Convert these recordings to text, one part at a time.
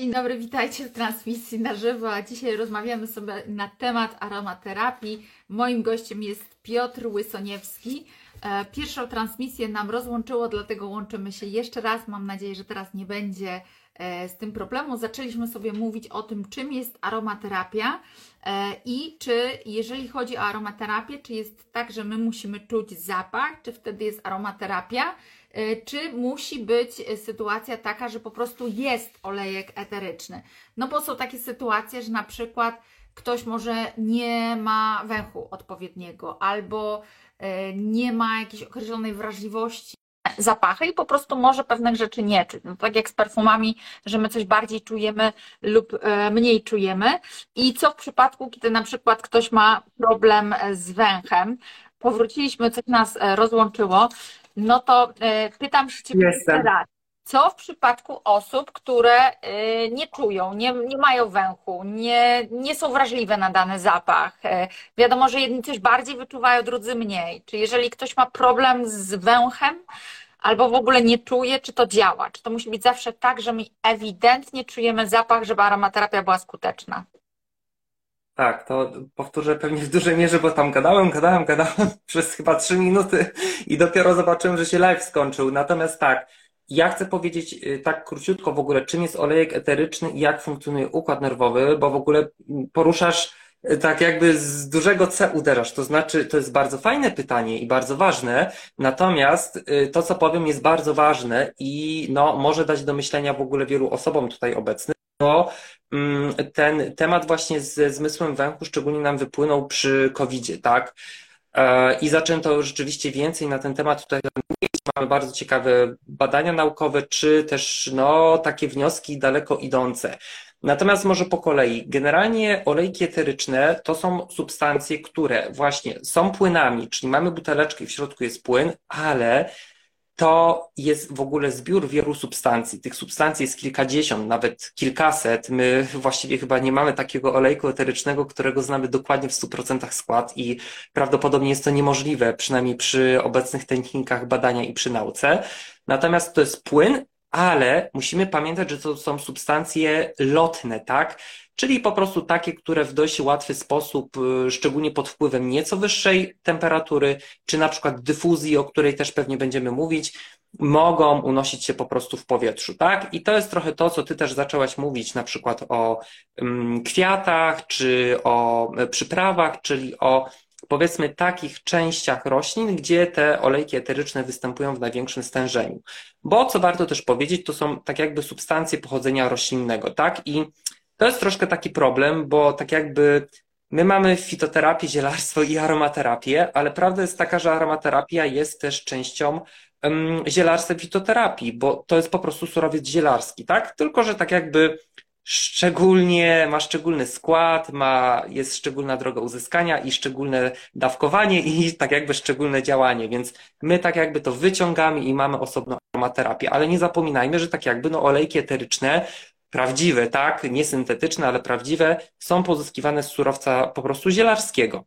Dzień dobry, witajcie w transmisji na żywo, a dzisiaj rozmawiamy sobie na temat aromaterapii. Moim gościem jest Piotr Łysoniewski. E, Pierwszą transmisję nam rozłączyło, dlatego łączymy się jeszcze raz. Mam nadzieję, że teraz nie będzie e, z tym problemu. Zaczęliśmy sobie mówić o tym, czym jest aromaterapia e, i czy, jeżeli chodzi o aromaterapię, czy jest tak, że my musimy czuć zapach, czy wtedy jest aromaterapia, czy musi być e, sytuacja taka, że po prostu jest olejek eteryczny. No bo są takie sytuacje, że na przykład ktoś może nie ma węchu odpowiedniego albo e, nie ma jakiejś określonej wrażliwości zapachy i po prostu może pewnych rzeczy nie czuć. No, tak jak z perfumami, że my coś bardziej czujemy lub e, mniej czujemy. I co w przypadku, kiedy na przykład ktoś ma problem e, z węchem, powróciliśmy, coś nas e, rozłączyło, no to e, pytam się Ciebie teraz, co w przypadku osób, które y, nie czują, nie, nie mają węchu, nie, nie są wrażliwe na dany zapach? E, Wiadomo, że jedni coś bardziej wyczuwają, drudzy mniej. Czy jeżeli ktoś ma problem z węchem albo w ogóle nie czuje, czy to działa? Czy to musi być zawsze tak, że my ewidentnie czujemy zapach, żeby aromaterapia była skuteczna? Tak, to powtórzę pewnie w dużej mierze, bo tam gadałem, gadałem, gadałem przez chyba trzy minuty i dopiero zobaczyłem, że się live skończył. Natomiast tak, ja chcę powiedzieć y, tak króciutko w ogóle, czym jest olejek eteryczny i jak funkcjonuje układ nerwowy, bo w ogóle poruszasz y, tak jakby z dużego C uderzasz. To znaczy, to jest bardzo fajne pytanie i bardzo ważne, natomiast y, to, co powiem, jest bardzo ważne i no, może dać do myślenia w ogóle wielu osobom tutaj obecnym, bo mm, ten temat właśnie ze zmysłem węchu szczególnie nam wypłynął przy COVID-zie, tak? E, I zaczęto rzeczywiście więcej na ten temat tutaj mówić. Mamy bardzo ciekawe badania naukowe, czy też no, takie wnioski daleko idące. Natomiast może po kolei. Generalnie olejki eteryczne to są substancje, które właśnie są płynami, czyli mamy buteleczkę i w środku jest płyn, ale to jest w ogóle zbiór wielu substancji. Tych substancji jest kilkadziesiąt, nawet kilkaset. My właściwie chyba nie mamy takiego olejku eterycznego, którego znamy dokładnie w 100% skład i prawdopodobnie jest to niemożliwe, przynajmniej przy obecnych technikach badania i przy nauce. Natomiast to jest płyn, ale musimy pamiętać, że to są substancje lotne, tak? Czyli po prostu takie, które w dość łatwy sposób, y, szczególnie pod wpływem nieco wyższej temperatury, czy na przykład dyfuzji, o której też pewnie będziemy mówić, mogą unosić się po prostu w powietrzu, tak? I to jest trochę to, co ty też zaczęłaś mówić, na przykład o mm, kwiatach, czy o e, przyprawach, czyli o powiedzmy takich częściach roślin, gdzie te olejki eteryczne występują w największym stężeniu. Bo co warto też powiedzieć, to są tak jakby substancje pochodzenia roślinnego, tak? I to jest troszkę taki problem, bo tak jakby my mamy fitoterapię, zielarstwo i aromaterapię, ale prawda jest taka, że aromaterapia jest też częścią zielarstwa fitoterapii, bo to jest po prostu surowiec zielarski, tak? Tylko, że tak jakby szczególnie, ma szczególny skład, ma, jest szczególna droga uzyskania i szczególne dawkowanie i tak jakby szczególne działanie, więc my tak jakby to wyciągamy i mamy osobną aromaterapię, ale nie zapominajmy, że tak jakby no olejki eteryczne prawdziwe, tak, nie syntetyczne, ale prawdziwe, są pozyskiwane z surowca po prostu zielarskiego.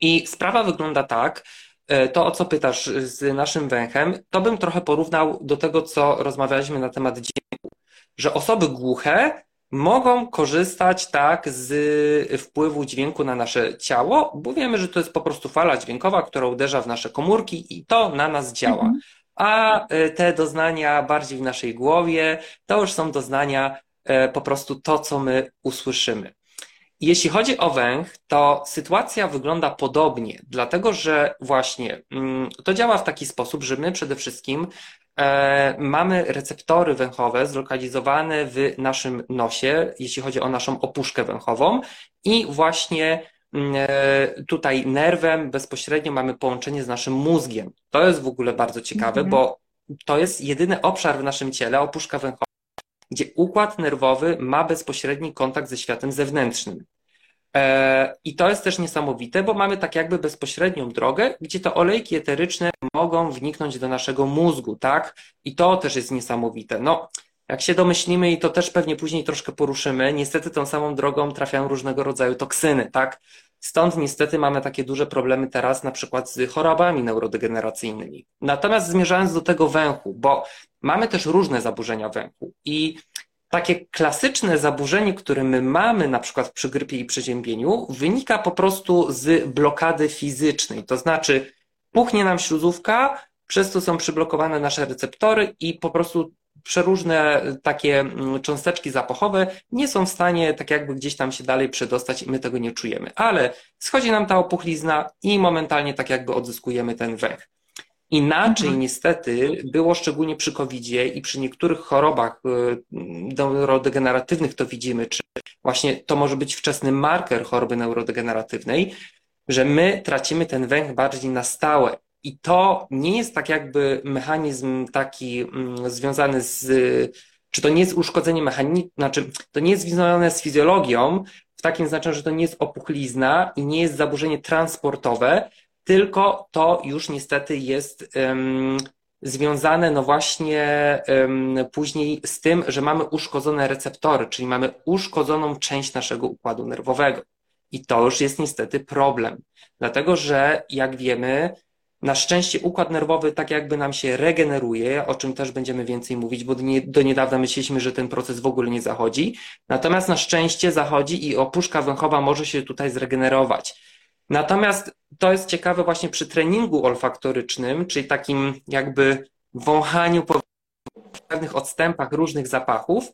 I sprawa wygląda tak, e, to o co pytasz z naszym węchem, to bym trochę porównał do tego, co rozmawialiśmy na temat dźwięku, że osoby głuche mogą korzystać tak z wpływu dźwięku na nasze ciało, bo wiemy, że to jest po prostu fala dźwiękowa, która uderza w nasze komórki i to na nas działa. Mhm a e, te doznania bardziej w naszej głowie, to już są doznania e, po prostu to, co my usłyszymy. Jeśli chodzi o węch, to sytuacja wygląda podobnie, dlatego że właśnie mm, to działa w taki sposób, że my przede wszystkim mamy receptory węchowe zlokalizowane w naszym nosie, jeśli chodzi o naszą opuszkę węchową i właśnie Mm, e, tutaj nerwem bezpośrednio mamy połączenie z naszym mózgiem. To jest w ogóle bardzo ciekawe, mhm. bo to jest jedyny obszar w naszym ciele, opuszka węchowa, gdzie układ nerwowy ma bezpośredni kontakt ze światem zewnętrznym. E, I to jest też niesamowite, bo mamy tak jakby bezpośrednią drogę, gdzie te olejki eteryczne mogą wniknąć do naszego mózgu, tak? I to też jest niesamowite. No, jak się domyślimy i to też pewnie później troszkę poruszymy, niestety tą samą drogą trafiają różnego rodzaju toksyny, tak? Stąd niestety mamy takie duże problemy teraz na przykład z chorobami neurodegeneracyjnymi. Natomiast zmierzając do tego węchu, bo mamy też różne zaburzenia węchu i takie klasyczne zaburzenie, które my mamy na przykład przy grypie i przeziębieniu, wynika po prostu z blokady fizycznej. To znaczy, puchnie nam śluzówka, przez to są przyblokowane nasze receptory i po prostu przeróżne takie mm, cząsteczki zapachowe nie są w stanie tak jakby gdzieś tam się dalej przedostać i my tego nie czujemy. Ale schodzi nam ta opuchlizna i momentalnie tak jakby odzyskujemy ten węch. Inaczej mhm. niestety było szczególnie przy covid i przy niektórych chorobach y, neurodegeneratywnych to widzimy, czy właśnie to może być wczesny marker choroby neurodegeneratywnej, że my tracimy ten węch bardziej na stałe. I to nie jest tak jakby mechanizm taki mm, związany z, czy to nie jest uszkodzenie mechaniki, znaczy to nie jest związane z fizjologią, w takim znaczeniu, że to nie jest opuchlizna i nie jest zaburzenie transportowe, tylko to już niestety jest związane no właśnie później z tym, że mamy uszkodzone receptory, czyli mamy uszkodzoną część naszego układu nerwowego. I to już jest niestety problem. Dlatego, że jak wiemy, na szczęście układ nerwowy tak jakby nam się regeneruje, o czym też będziemy więcej mówić, bo do niedawna myśleliśmy, że ten proces w ogóle nie zachodzi. Natomiast na szczęście zachodzi i opuszka węchowa może się tutaj zregenerować. Natomiast to jest ciekawe właśnie przy treningu olfaktorycznym, czyli takim jakby wąchaniu po pewnych odstępach różnych zapachów,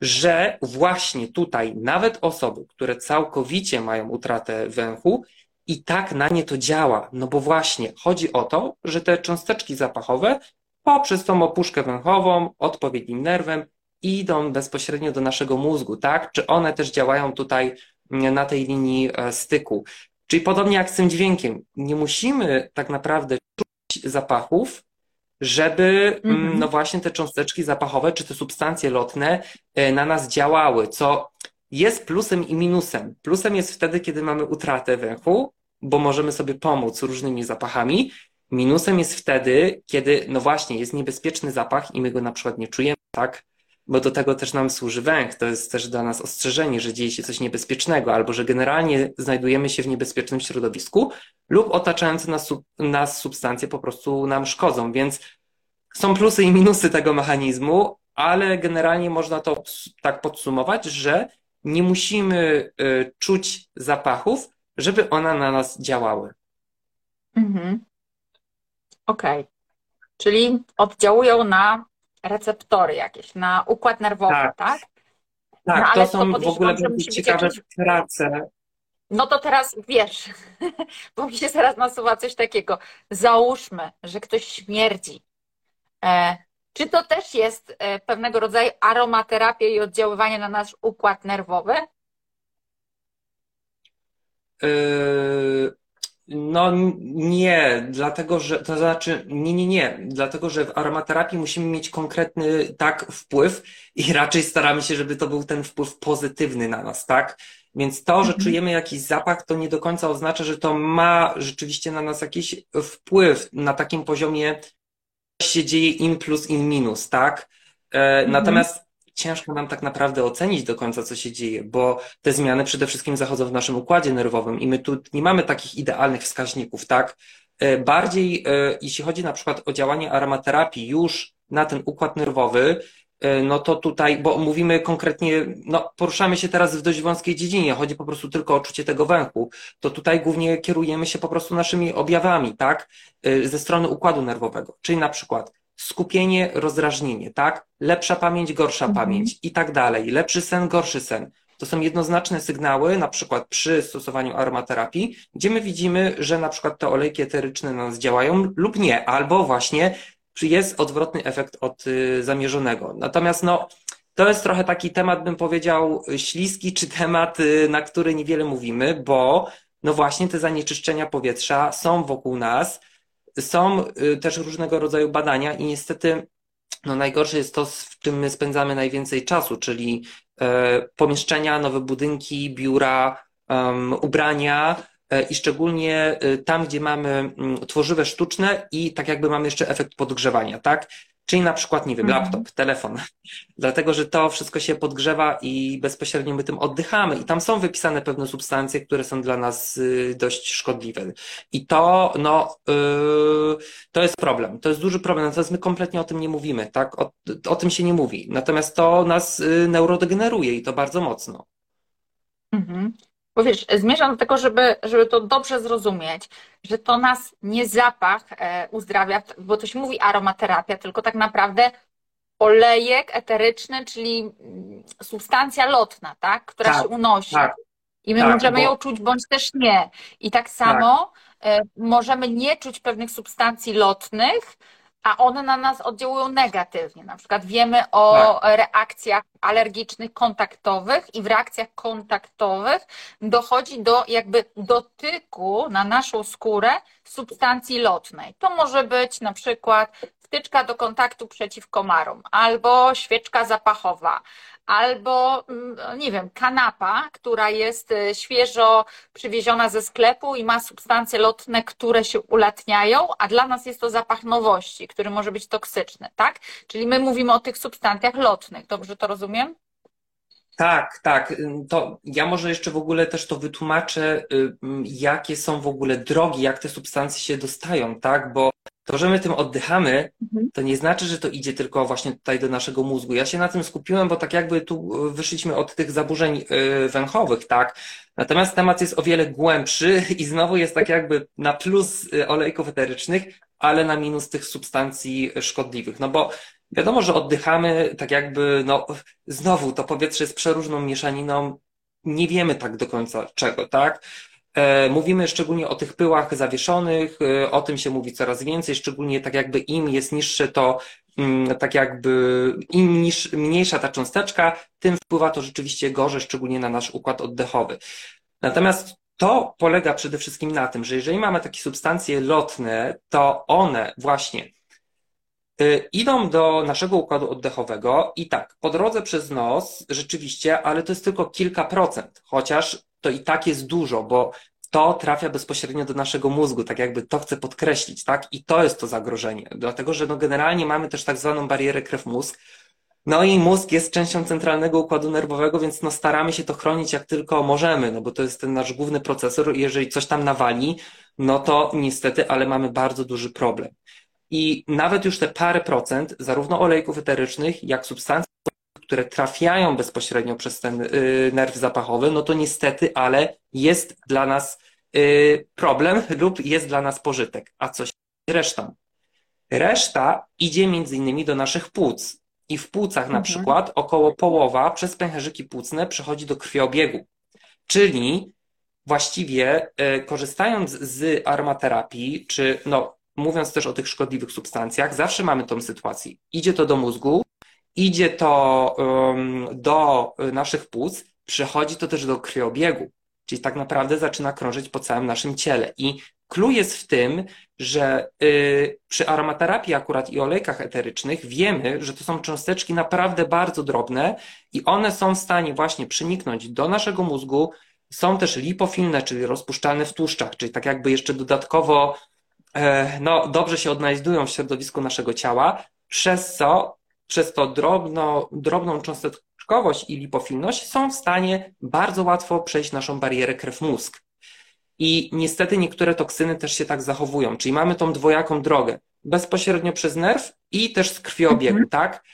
że właśnie tutaj nawet osoby, które całkowicie mają utratę węchu, i tak na nie to działa. No bo właśnie chodzi o to, że te cząsteczki zapachowe poprzez tą opuszkę węchową, odpowiednim nerwem idą bezpośrednio do naszego mózgu, tak? Czy one też działają tutaj na tej linii e, styku? Czyli podobnie jak z tym dźwiękiem, nie musimy tak naprawdę czuć zapachów, żeby mm, mhm. no właśnie te cząsteczki zapachowe czy te substancje lotne e, na nas działały, co jest plusem i minusem. Plusem jest wtedy, kiedy mamy utratę węchu, bo możemy sobie pomóc różnymi zapachami. Minusem jest wtedy, kiedy, no właśnie, jest niebezpieczny zapach i my go na przykład nie czujemy, tak? Bo do tego też nam służy węch. To jest też dla nas ostrzeżenie, że dzieje się coś niebezpiecznego, albo że generalnie znajdujemy się w niebezpiecznym środowisku, lub otaczające nas, nas substancje po prostu nam szkodzą. Więc są plusy i minusy tego mechanizmu, ale generalnie można to tak podsumować, że nie musimy y, czuć zapachów, żeby one na nas działały. Mhm. Okej. Okay. Czyli oddziałują na receptory jakieś, na układ nerwowy, tak? Tak, tak no, to są w ogóle ciekawe jakieś... prace. No to teraz wiesz, bo mi się teraz nasuwa coś takiego. Załóżmy, że ktoś śmierdzi. E, czy to też jest e, pewnego rodzaju aromaterapia i oddziaływanie na nasz układ nerwowy? Yy, no nie, dlatego że, to znaczy, nie, nie, nie, dlatego że w aromaterapii musimy mieć konkretny tak wpływ i raczej staramy się, żeby to był ten wpływ pozytywny na nas, tak? Więc to, że mhm. czujemy jakiś zapach, to nie do końca oznacza, że to ma rzeczywiście na nas jakiś wpływ na takim poziomie się dzieje in plus, in minus, tak? E, mhm. Natomiast ciężko nam tak naprawdę ocenić do końca, co się dzieje, bo te zmiany przede wszystkim zachodzą w naszym układzie nerwowym i my tu nie mamy takich idealnych wskaźników, tak? E, bardziej, e, jeśli chodzi na przykład o działanie aromaterapii już na ten układ nerwowy, E, no to tutaj, bo mówimy konkretnie, no poruszamy się teraz w dość wąskiej dziedzinie, chodzi po prostu tylko o czucie tego węchu, to tutaj głównie kierujemy się po prostu naszymi objawami, tak, ze strony układu nerwowego, czyli na przykład skupienie, rozdrażnienie, tak, lepsza pamięć, gorsza mhm. pamięć i tak dalej, lepszy sen, gorszy sen. To są jednoznaczne sygnały, na przykład przy stosowaniu aromaterapii, gdzie my widzimy, że na przykład te olejki eteryczne na nas działają lub nie, albo właśnie jest odwrotny efekt od y, zamierzonego. Natomiast no, to jest trochę taki temat, bym powiedział, śliski, czy temat, y, na który niewiele mówimy, bo no właśnie te zanieczyszczenia powietrza są wokół nas, są y, też różnego rodzaju badania i niestety no najgorsze jest to, w czym my spędzamy najwięcej czasu, czyli e, pomieszczenia, nowe budynki, biura, ubrania, E, i szczególnie e, tam, gdzie mamy mm, tworzywe sztuczne i tak jakby mamy jeszcze efekt podgrzewania, tak? Czyli na przykład, nie wiem, Mhm. laptop, telefon. Dlatego, że to wszystko się podgrzewa i bezpośrednio my tym oddychamy. I tam są wypisane pewne substancje, które są dla nas y, dość szkodliwe. I to, no, yy, to jest problem. To jest duży problem. Natomiast my kompletnie o tym nie mówimy, tak? O, o tym się nie mówi. Natomiast to nas y, neurodegeneruje i to bardzo mocno. Mhm. Bo wiesz, zmierzam do tego, żeby, żeby to dobrze zrozumieć, że to nas nie zapach e, uzdrawia, bo to się mówi aromaterapia, tylko tak naprawdę olejek eteryczny, czyli mm, substancja lotna, tak, która Tak, się unosi. tak, I my tak, możemy bo- ją czuć bądź też nie. I tak samo e, możemy nie czuć pewnych substancji lotnych, a one na nas oddziałują negatywnie. Na przykład wiemy o reakcjach alergicznych kontaktowych i w reakcjach kontaktowych dochodzi do jakby dotyku na naszą skórę substancji lotnej. To może być na przykład wtyczka do kontaktu przeciw komarom, albo świeczka zapachowa, albo mm, nie wiem, kanapa, która jest y, świeżo przywieziona ze sklepu i ma substancje lotne, które się ulatniają, a dla nas jest to zapach nowości, który może być toksyczny, tak? Czyli my mówimy o tych substancjach lotnych. Dobrze to rozumiem? Tak, tak. To ja może jeszcze w ogóle też to wytłumaczę, ym, jakie są w ogóle drogi, jak te substancje się dostają, tak? Bo to, że my tym oddychamy, Mhm. to nie znaczy, że to idzie tylko właśnie tutaj do naszego mózgu. Ja się na tym skupiłem, bo tak jakby tu y, wyszliśmy od tych zaburzeń y, węchowych, tak? Natomiast temat jest o wiele głębszy i znowu jest tak jakby na plus y, olejków eterycznych, ale na minus tych substancji szkodliwych. No bo wiadomo, że oddychamy tak jakby, no znowu to powietrze jest przeróżną mieszaniną, nie wiemy tak do końca czego, tak? E, Mówimy szczególnie o tych pyłach zawieszonych, e, o tym się mówi coraz więcej, szczególnie tak jakby im jest niższe to, mm, tak jakby im niż, mniejsza ta cząsteczka, tym wpływa to rzeczywiście gorzej, szczególnie na nasz układ oddechowy. Natomiast to polega przede wszystkim na tym, że jeżeli mamy takie substancje lotne, to one właśnie y, idą do naszego układu oddechowego i tak, po drodze przez nos rzeczywiście, ale to jest tylko kilka procent, chociaż to i tak jest dużo, bo to trafia bezpośrednio do naszego mózgu, tak jakby to chcę podkreślić, tak? I to jest to zagrożenie, dlatego że no generalnie mamy też tak zwaną barierę krew-mózg, no i mózg jest częścią centralnego układu nerwowego, więc no staramy się to chronić jak tylko możemy, no bo to jest ten nasz główny procesor i jeżeli coś tam nawali, no to niestety, ale mamy bardzo duży problem. I nawet już te parę procent, zarówno olejków eterycznych, jak substancji, które trafiają bezpośrednio przez ten y, nerw zapachowy, no to niestety, ale jest dla nas y, problem lub jest dla nas pożytek. A co się dzieje resztą? Reszta idzie między innymi do naszych płuc. I w płucach na Mhm. przykład około połowa przez pęcherzyki płucne przechodzi do krwiobiegu. Czyli właściwie e, korzystając z aromaterapii, czy no, mówiąc też o tych szkodliwych substancjach, zawsze mamy tą sytuację. Idzie to do mózgu, idzie to do naszych płuc, przechodzi to też do krwiobiegu. Czyli tak naprawdę zaczyna krążyć po całym naszym ciele. I clue jest w tym, że y, przy aromaterapii akurat i olejkach eterycznych wiemy, że to są cząsteczki naprawdę bardzo drobne i one są w stanie właśnie przeniknąć do naszego mózgu. Są też lipofilne, czyli rozpuszczalne w tłuszczach, czyli tak jakby jeszcze dodatkowo e, no, dobrze się odnajdują w środowisku naszego ciała, przez co przez to drobno, drobną cząsteczkowość i lipofilność są w stanie bardzo łatwo przejść naszą barierę krew-mózg. I niestety niektóre toksyny też się tak zachowują, czyli mamy tą dwojaką drogę, bezpośrednio przez nerw i też z krwiobiegu, Mhm. tak?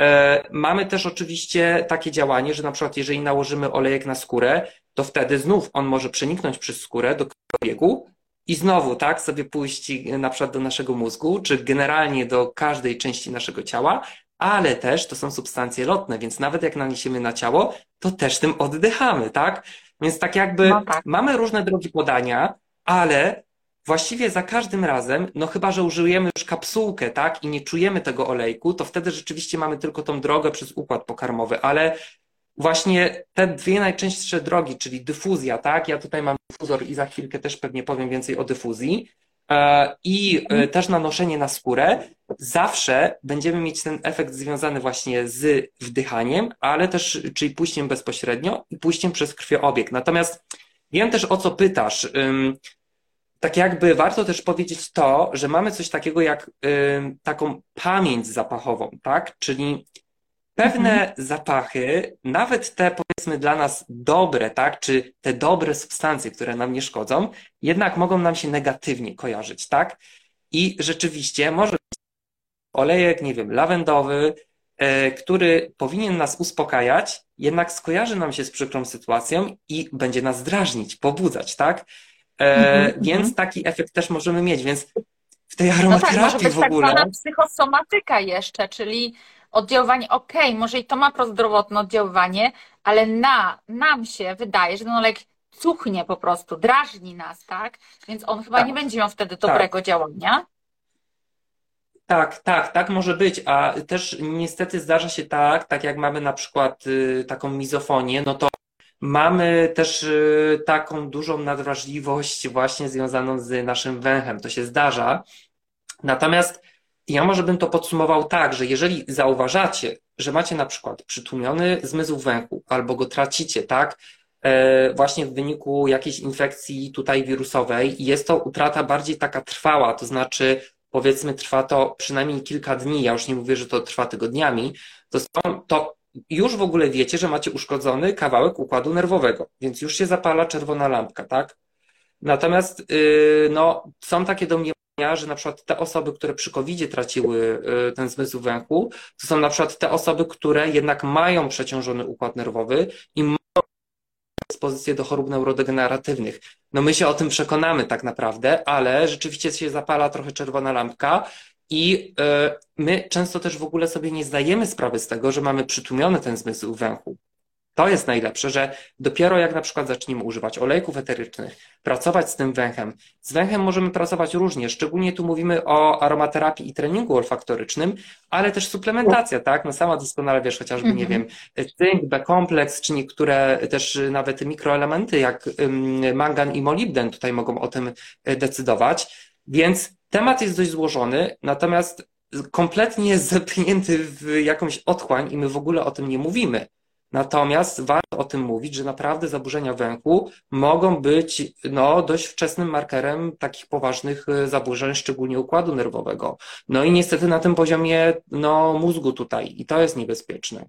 E, mamy też oczywiście takie działanie, że na przykład jeżeli nałożymy olejek na skórę, to wtedy znów on może przeniknąć przez skórę do krwiobiegu i znowu, tak, sobie pójść na przykład do naszego mózgu, czy generalnie do każdej części naszego ciała, ale też to są substancje lotne, więc nawet jak naniesiemy na ciało, to też tym oddychamy, tak? Więc tak jakby No tak. mamy różne drogi podania, ale właściwie za każdym razem, no chyba, że użyjemy już kapsułkę, tak, i nie czujemy tego olejku, to wtedy rzeczywiście mamy tylko tą drogę przez układ pokarmowy, ale właśnie te dwie najczęstsze drogi, czyli dyfuzja, tak, ja tutaj mam dyfuzor i za chwilkę też pewnie powiem więcej o dyfuzji, i e, też nanoszenie na skórę, zawsze będziemy mieć ten efekt związany właśnie z wdychaniem, ale też, czyli pójściem bezpośrednio i pójściem przez krwioobieg. Natomiast wiem też o co pytasz. Tak jakby warto też powiedzieć to, że mamy coś takiego jak taką pamięć zapachową, tak? Czyli pewne mhm. zapachy, nawet te powiedzmy dla nas dobre, tak? Czy te dobre substancje, które nam nie szkodzą, jednak mogą nam się negatywnie kojarzyć, tak? I rzeczywiście może być olejek, nie wiem, lawendowy, y, który powinien nas uspokajać, jednak skojarzy nam się z przykrą sytuacją i będzie nas drażnić, pobudzać, tak? E, mm-hmm, więc taki efekt też możemy mieć, więc w tej aromaterapii no tak, może być w tak ogóle... Tak psychosomatyka jeszcze, czyli oddziaływanie, okej, okay, może i to ma prozdrowotne oddziaływanie, ale na, nam się wydaje, że ten olek cuchnie po prostu, drażni nas, tak? Więc on chyba tak. nie będzie miał wtedy dobrego tak. działania. Tak, tak, tak może być, a też niestety zdarza się tak, tak jak mamy na przykład y, taką mizofonię, no to Mamy też y, taką dużą nadwrażliwość właśnie związaną z naszym węchem. To się zdarza. Natomiast ja może bym to podsumował tak, że jeżeli zauważacie, że macie na przykład przytłumiony zmysł węchu albo go tracicie, tak, e, właśnie w wyniku jakiejś infekcji tutaj wirusowej jest to utrata bardziej taka trwała, to znaczy powiedzmy trwa to przynajmniej kilka dni, ja już nie mówię, że to trwa tygodniami, to, są, to już w ogóle wiecie, że macie uszkodzony kawałek układu nerwowego, więc już się zapala czerwona lampka, tak? Natomiast yy, no, są takie domniemania, że na przykład te osoby, które przy covid traciły yy, ten zmysł węchu, to są na przykład te osoby, które jednak mają przeciążony układ nerwowy i mają ekspozycję do chorób neurodegeneratywnych. No my się o tym przekonamy tak naprawdę, ale rzeczywiście się zapala trochę czerwona lampka i e, my często też w ogóle sobie nie zdajemy sprawy z tego, że mamy przytłumiony ten zmysł węchu. To jest najlepsze, że dopiero jak na przykład zaczniemy używać olejków eterycznych, pracować z tym węchem. Z węchem możemy pracować różnie, szczególnie tu mówimy o aromaterapii i treningu olfaktorycznym, ale też suplementacja, tak? No sama doskonale wiesz, chociażby, mm -hmm. nie mhm. wiem, cynk, B-kompleks, czy niektóre też nawet mikroelementy jak mangan i molibden tutaj mogą o tym e, decydować. Więc temat jest dość złożony, natomiast kompletnie jest zepchnięty w jakąś otchłań i my w ogóle o tym nie mówimy. Natomiast warto o tym mówić, że naprawdę zaburzenia węchu mogą być no, dość wczesnym markerem takich poważnych e, zaburzeń, szczególnie układu nerwowego. No i niestety na tym poziomie no, mózgu tutaj i to jest niebezpieczne.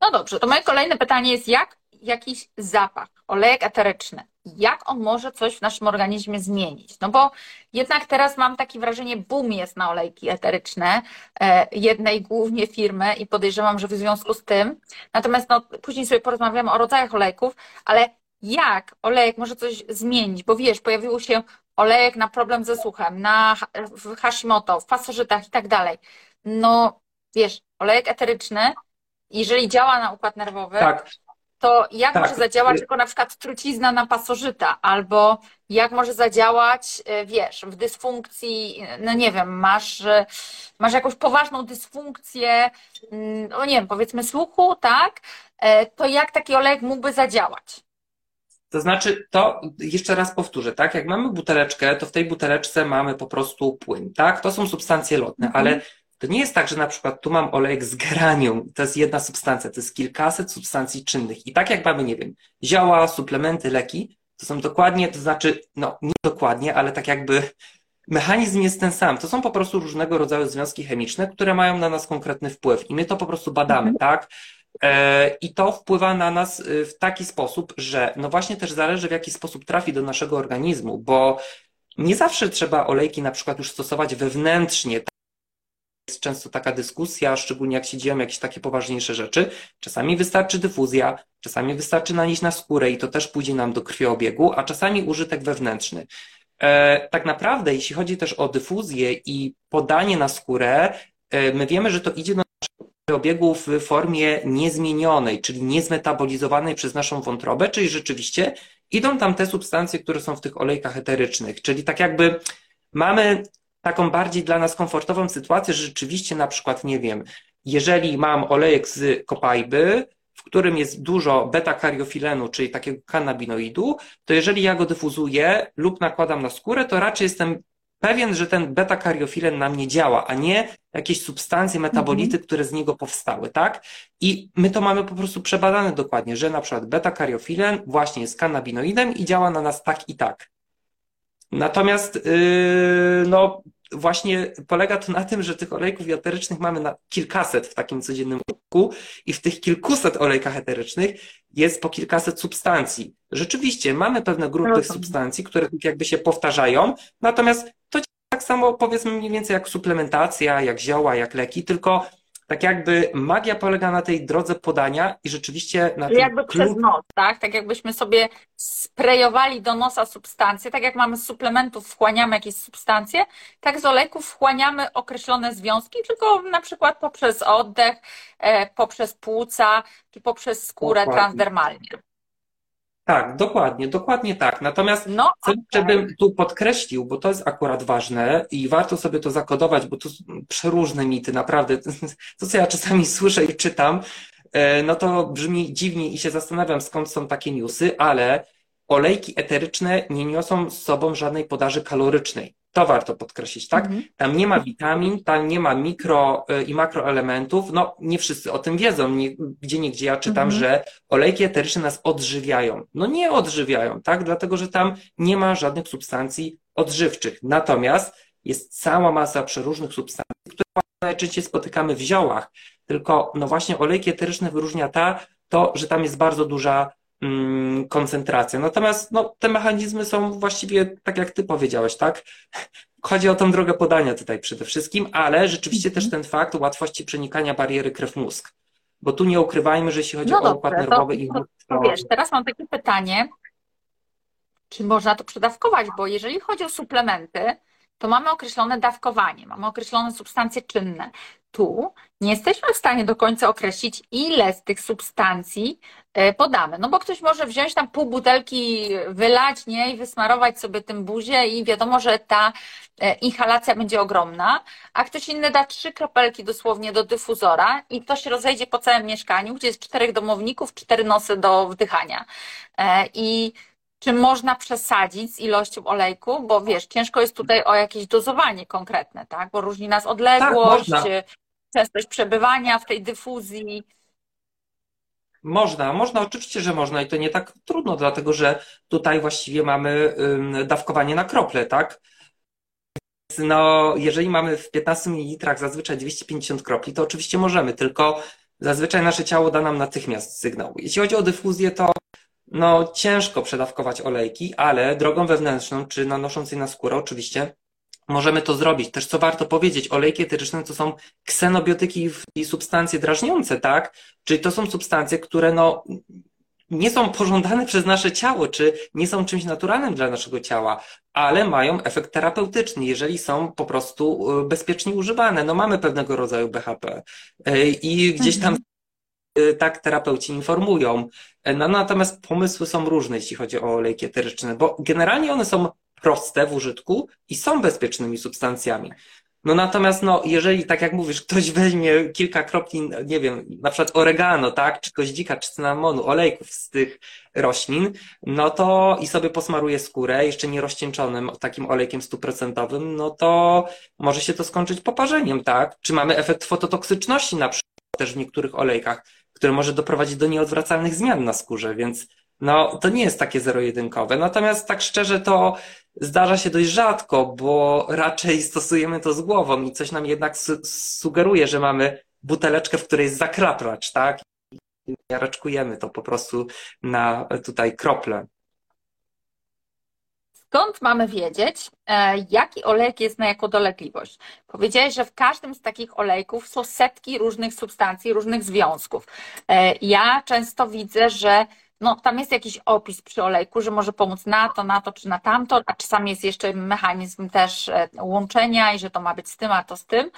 No dobrze, to moje kolejne pytanie jest, jak jakiś zapach, olejek eteryczny, jak on może coś w naszym organizmie zmienić? No bo jednak teraz mam takie wrażenie, boom jest na olejki eteryczne e, jednej głównie firmy i podejrzewam, że w związku z tym, natomiast no, później sobie porozmawiamy o rodzajach olejków, ale jak olejek może coś zmienić? Bo wiesz, pojawił się olejek na problem ze słuchem, na w Hashimoto, w pasożytach i tak dalej. No wiesz, olejek eteryczny, jeżeli działa na układ nerwowy, tak to jak tak. może zadziałać tylko na przykład trucizna na pasożyta, albo jak może zadziałać, e, wiesz, w dysfunkcji, no nie wiem, masz, e, masz jakąś poważną dysfunkcję, no nie wiem, powiedzmy słuchu, tak? E, to jak taki olejek mógłby zadziałać? To znaczy, to jeszcze raz powtórzę, tak? Jak mamy buteleczkę, to w tej buteleczce mamy po prostu płyn, tak? To są substancje lotne, mhm. ale to nie jest tak, że na przykład tu mam olejek z geranium, to jest jedna substancja, to jest kilkaset substancji czynnych. I tak jak mamy, nie wiem, zioła, suplementy, leki, to są dokładnie, to znaczy, no nie dokładnie, ale tak jakby mechanizm jest ten sam. To są po prostu różnego rodzaju związki chemiczne, które mają na nas konkretny wpływ i my to po prostu badamy, mhm. tak? E, I to wpływa na nas y, w taki sposób, że no właśnie też zależy, w jaki sposób trafi do naszego organizmu, bo nie zawsze trzeba olejki na przykład już stosować wewnętrznie, jest często taka dyskusja, szczególnie jak się dzieją jakieś takie poważniejsze rzeczy. Czasami wystarczy dyfuzja, czasami wystarczy nanieść na skórę i to też pójdzie nam do krwiobiegu, a czasami użytek wewnętrzny. E, tak naprawdę, jeśli chodzi też o dyfuzję i podanie na skórę, e, my wiemy, że to idzie do krwiobiegu w formie niezmienionej, czyli niezmetabolizowanej przez naszą wątrobę, czyli rzeczywiście idą tam te substancje, które są w tych olejkach eterycznych, czyli tak jakby mamy taką bardziej dla nas komfortową sytuację, że rzeczywiście na przykład, nie wiem, jeżeli mam olejek z kopajby, w którym jest dużo beta-kariofilenu, czyli takiego kanabinoidu, to jeżeli ja go dyfuzuję lub nakładam na skórę, to raczej jestem pewien, że ten beta-kariofilen na mnie działa, a nie jakieś substancje, metabolity, mm -hmm. które z niego powstały, tak? I my to mamy po prostu przebadane dokładnie, że na przykład beta-kariofilen właśnie jest kanabinoidem i działa na nas tak i tak. Natomiast yy, no, właśnie polega to na tym, że tych olejków eterycznych mamy na kilkaset w takim codziennym użytku i w tych kilkuset olejkach eterycznych jest po kilkaset substancji. Rzeczywiście mamy pewne grupy tych substancji, które jakby się powtarzają, natomiast to tak samo powiedzmy mniej więcej jak suplementacja, jak zioła, jak leki, tylko tak jakby magia polega na tej drodze podania i rzeczywiście na tym Jakby przez nos, tak? Tak jakbyśmy sobie sprejowali do nosa substancje, tak jak mamy z suplementów wchłaniamy jakieś substancje, tak z olejków wchłaniamy określone związki, tylko na przykład poprzez oddech, e, poprzez płuca, czy poprzez skórę Dokładnie. transdermalnie. Tak, dokładnie, dokładnie tak. Natomiast no, co okay. bym tu podkreślił, bo to jest akurat ważne i warto sobie to zakodować, bo to przeróżne mity, naprawdę. To, co ja czasami słyszę i czytam, e, no to brzmi dziwnie i się zastanawiam, skąd są takie newsy, ale olejki eteryczne nie niosą z sobą żadnej podaży kalorycznej. To warto podkreślić, tak? Mhm. Tam nie ma witamin, tam nie ma mikro y, i makroelementów. No, nie wszyscy o tym wiedzą. Nie, gdzie niegdzie ja czytam, mhm. że olejki eteryczne nas odżywiają. No nie odżywiają, tak? Dlatego, że tam nie ma żadnych substancji odżywczych. Natomiast jest cała masa przeróżnych substancji, które najczęściej spotykamy w ziołach. Tylko, no właśnie, olejki eteryczne wyróżnia ta, to, że tam jest bardzo duża Mm, koncentracja. Natomiast no, te mechanizmy są właściwie tak, jak ty powiedziałeś, tak? Chodzi o tą drogę podania tutaj przede wszystkim, ale rzeczywiście też mhm. ten fakt łatwości przenikania bariery krew-mózg. Bo tu nie ukrywajmy, że jeśli chodzi no o układ nerwowy i to, to wiesz, teraz mam takie pytanie, czy można to przedawkować, bo jeżeli chodzi o suplementy, to mamy określone dawkowanie, mamy określone substancje czynne. Tu nie jesteśmy w stanie do końca określić, ile z tych substancji e, podamy. No bo ktoś może wziąć tam pół butelki, wylać nie i wysmarować sobie tym buzię i wiadomo, że ta e, inhalacja będzie ogromna, a ktoś inny da trzy kropelki dosłownie do dyfuzora i to się rozejdzie po całym mieszkaniu, gdzie jest czterech domowników, cztery nosy do wdychania. E, I czy można przesadzić z ilością olejku, bo wiesz, ciężko jest tutaj o jakieś dozowanie konkretne, tak? Bo różni nas odległość, tak, częstość przebywania w tej dyfuzji. Można, można, oczywiście, że można i to nie tak trudno, dlatego że tutaj właściwie mamy dawkowanie na krople, tak? No, jeżeli mamy w 15 ml zazwyczaj 250 kropli, to oczywiście możemy, tylko zazwyczaj nasze ciało da nam natychmiast sygnał. Jeśli chodzi o dyfuzję, to no ciężko przedawkować olejki, ale drogą wewnętrzną, czy nanosząc je na skórę oczywiście, możemy to zrobić. Też co warto powiedzieć, olejki eteryczne to są ksenobiotyki i substancje drażniące, tak? Czyli to są substancje, które no nie są pożądane przez nasze ciało, czy nie są czymś naturalnym dla naszego ciała, ale mają efekt terapeutyczny, jeżeli są po prostu y, bezpiecznie używane. No mamy pewnego rodzaju BHP y, i gdzieś tam mhm. Tak terapeuci informują. No, natomiast pomysły są różne, jeśli chodzi o olejki eteryczne, bo generalnie one są proste w użytku i są bezpiecznymi substancjami. No natomiast, no, jeżeli, tak jak mówisz, ktoś weźmie kilka kropli, nie wiem, na przykład oregano, tak, czy goździka, czy cynamonu, olejków z tych roślin, no to i sobie posmaruje skórę, jeszcze nie rozcieńczonym takim olejkiem stuprocentowym, no to może się to skończyć poparzeniem, tak? Czy mamy efekt fototoksyczności na przykład też w niektórych olejkach, który może doprowadzić do nieodwracalnych zmian na skórze, więc no, to nie jest takie zero-jedynkowe. Natomiast tak szczerze to zdarza się dość rzadko, bo raczej stosujemy to z głową i coś nam jednak su sugeruje, że mamy buteleczkę, w której jest zakraplacz, tak? I raczkujemy to po prostu na tutaj krople. Skąd mamy wiedzieć, e, jaki olejek jest na jaką dolegliwość? Powiedziałeś, że w każdym z takich olejków są setki różnych substancji, różnych związków. E, ja często widzę, że no, tam jest jakiś opis przy olejku, że może pomóc na to, na to czy na tamto, a czasami jest jeszcze mechanizm też e, łączenia i że to ma być z tym, a to z tym.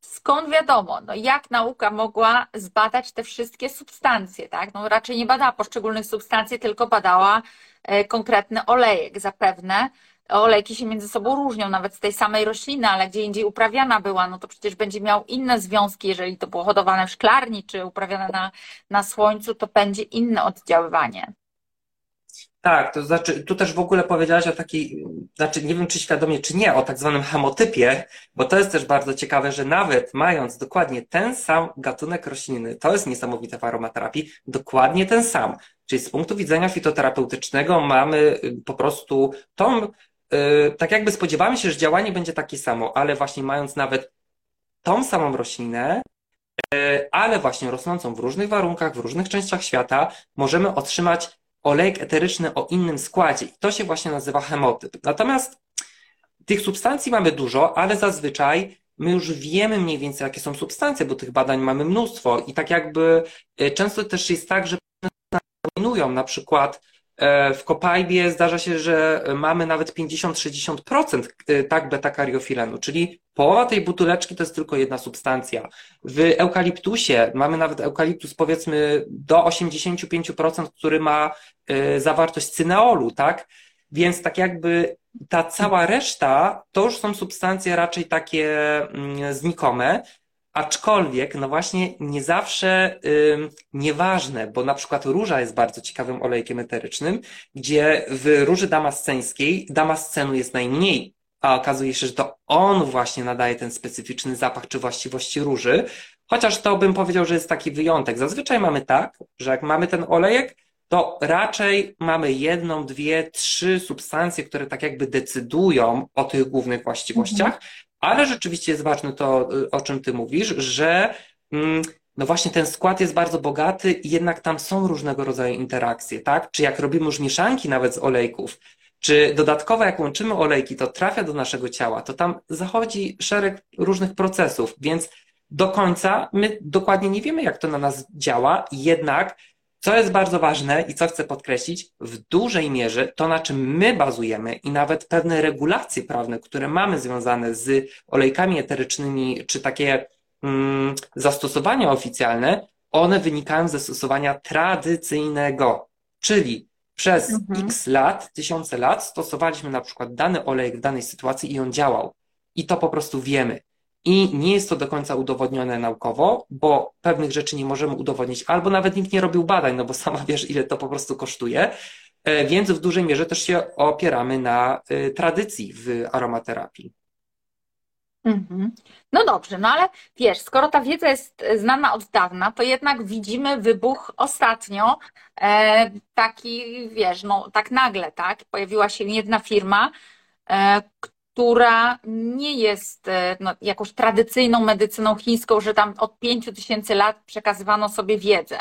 Skąd wiadomo, no jak nauka mogła zbadać te wszystkie substancje, tak? No raczej nie badała poszczególnych substancji, tylko badała konkretny olejek. Zapewne olejki się między sobą różnią, nawet z tej samej rośliny, ale gdzie indziej uprawiana była, no to przecież będzie miał inne związki, jeżeli to było hodowane w szklarni, czy uprawiane na, na słońcu, to będzie inne oddziaływanie. Tak, to znaczy, tu też w ogóle powiedziałaś o takiej, znaczy nie wiem czy świadomie, czy nie, o tak zwanym hemotypie, bo to jest też bardzo ciekawe, że nawet mając dokładnie ten sam gatunek rośliny, to jest niesamowite w aromaterapii, dokładnie ten sam. Czyli z punktu widzenia fitoterapeutycznego mamy y, po prostu tą yy, tak jakby spodziewamy się, że działanie będzie takie samo, ale właśnie mając nawet tą samą roślinę, yy, ale właśnie rosnącą w różnych warunkach, w różnych częściach świata, możemy otrzymać olejek eteryczny o innym składzie. I to się właśnie nazywa hemotyp. Natomiast tych substancji mamy dużo, ale zazwyczaj my już wiemy mniej więcej, jakie są substancje, bo tych badań mamy mnóstwo i tak jakby y, często też jest tak, że dominują, na przykład e, w kopajbie zdarza się, że mamy nawet 50-60% y, tak beta-kariofilenu, czyli połowa tej butuleczki to jest tylko jedna substancja. W eukaliptusie mamy nawet eukaliptus powiedzmy do 85%, który ma y, zawartość cyneolu, tak? Więc tak jakby ta cała reszta to już są substancje raczej takie mm, znikome, aczkolwiek no właśnie nie zawsze ym, nieważne, bo na przykład róża jest bardzo ciekawym olejkiem eterycznym, gdzie w róży damasceńskiej damascenu jest najmniej, a okazuje się, że to on właśnie nadaje ten specyficzny zapach czy właściwości róży, chociaż to bym powiedział, że jest taki wyjątek. Zazwyczaj mamy tak, że jak mamy ten olejek, to raczej mamy jedną, dwie, trzy substancje, które tak jakby decydują o tych głównych właściwościach, mhm. Ale rzeczywiście jest ważne to, y, o czym ty mówisz, że mm, no właśnie ten skład jest bardzo bogaty i jednak tam są różnego rodzaju interakcje, tak? Czy jak robimy już mieszanki nawet z olejków, czy dodatkowo jak łączymy olejki, to trafia do naszego ciała, to tam zachodzi szereg różnych procesów, więc do końca my dokładnie nie wiemy, jak to na nas działa, jednak co jest bardzo ważne i co chcę podkreślić, w dużej mierze to, na czym my bazujemy i nawet pewne regulacje prawne, które mamy związane z olejkami eterycznymi, czy takie mm, zastosowania oficjalne, one wynikają ze stosowania tradycyjnego. Czyli przez mhm. x lat, tysiące lat stosowaliśmy na przykład dany olejek w danej sytuacji i on działał. I to po prostu wiemy. I nie jest to do końca udowodnione naukowo, bo pewnych rzeczy nie możemy udowodnić, albo nawet nikt nie robił badań, no bo sama wiesz, ile to po prostu kosztuje. E, więc w dużej mierze też się opieramy na e, tradycji w aromaterapii. Mhm. No dobrze, no ale wiesz, skoro ta wiedza jest znana od dawna, to jednak widzimy wybuch ostatnio, e, taki, wiesz, no tak nagle, tak? Pojawiła się jedna firma, e, która nie jest e, no, jakąś tradycyjną medycyną chińską, że tam od 5 tysięcy lat przekazywano sobie wiedzę.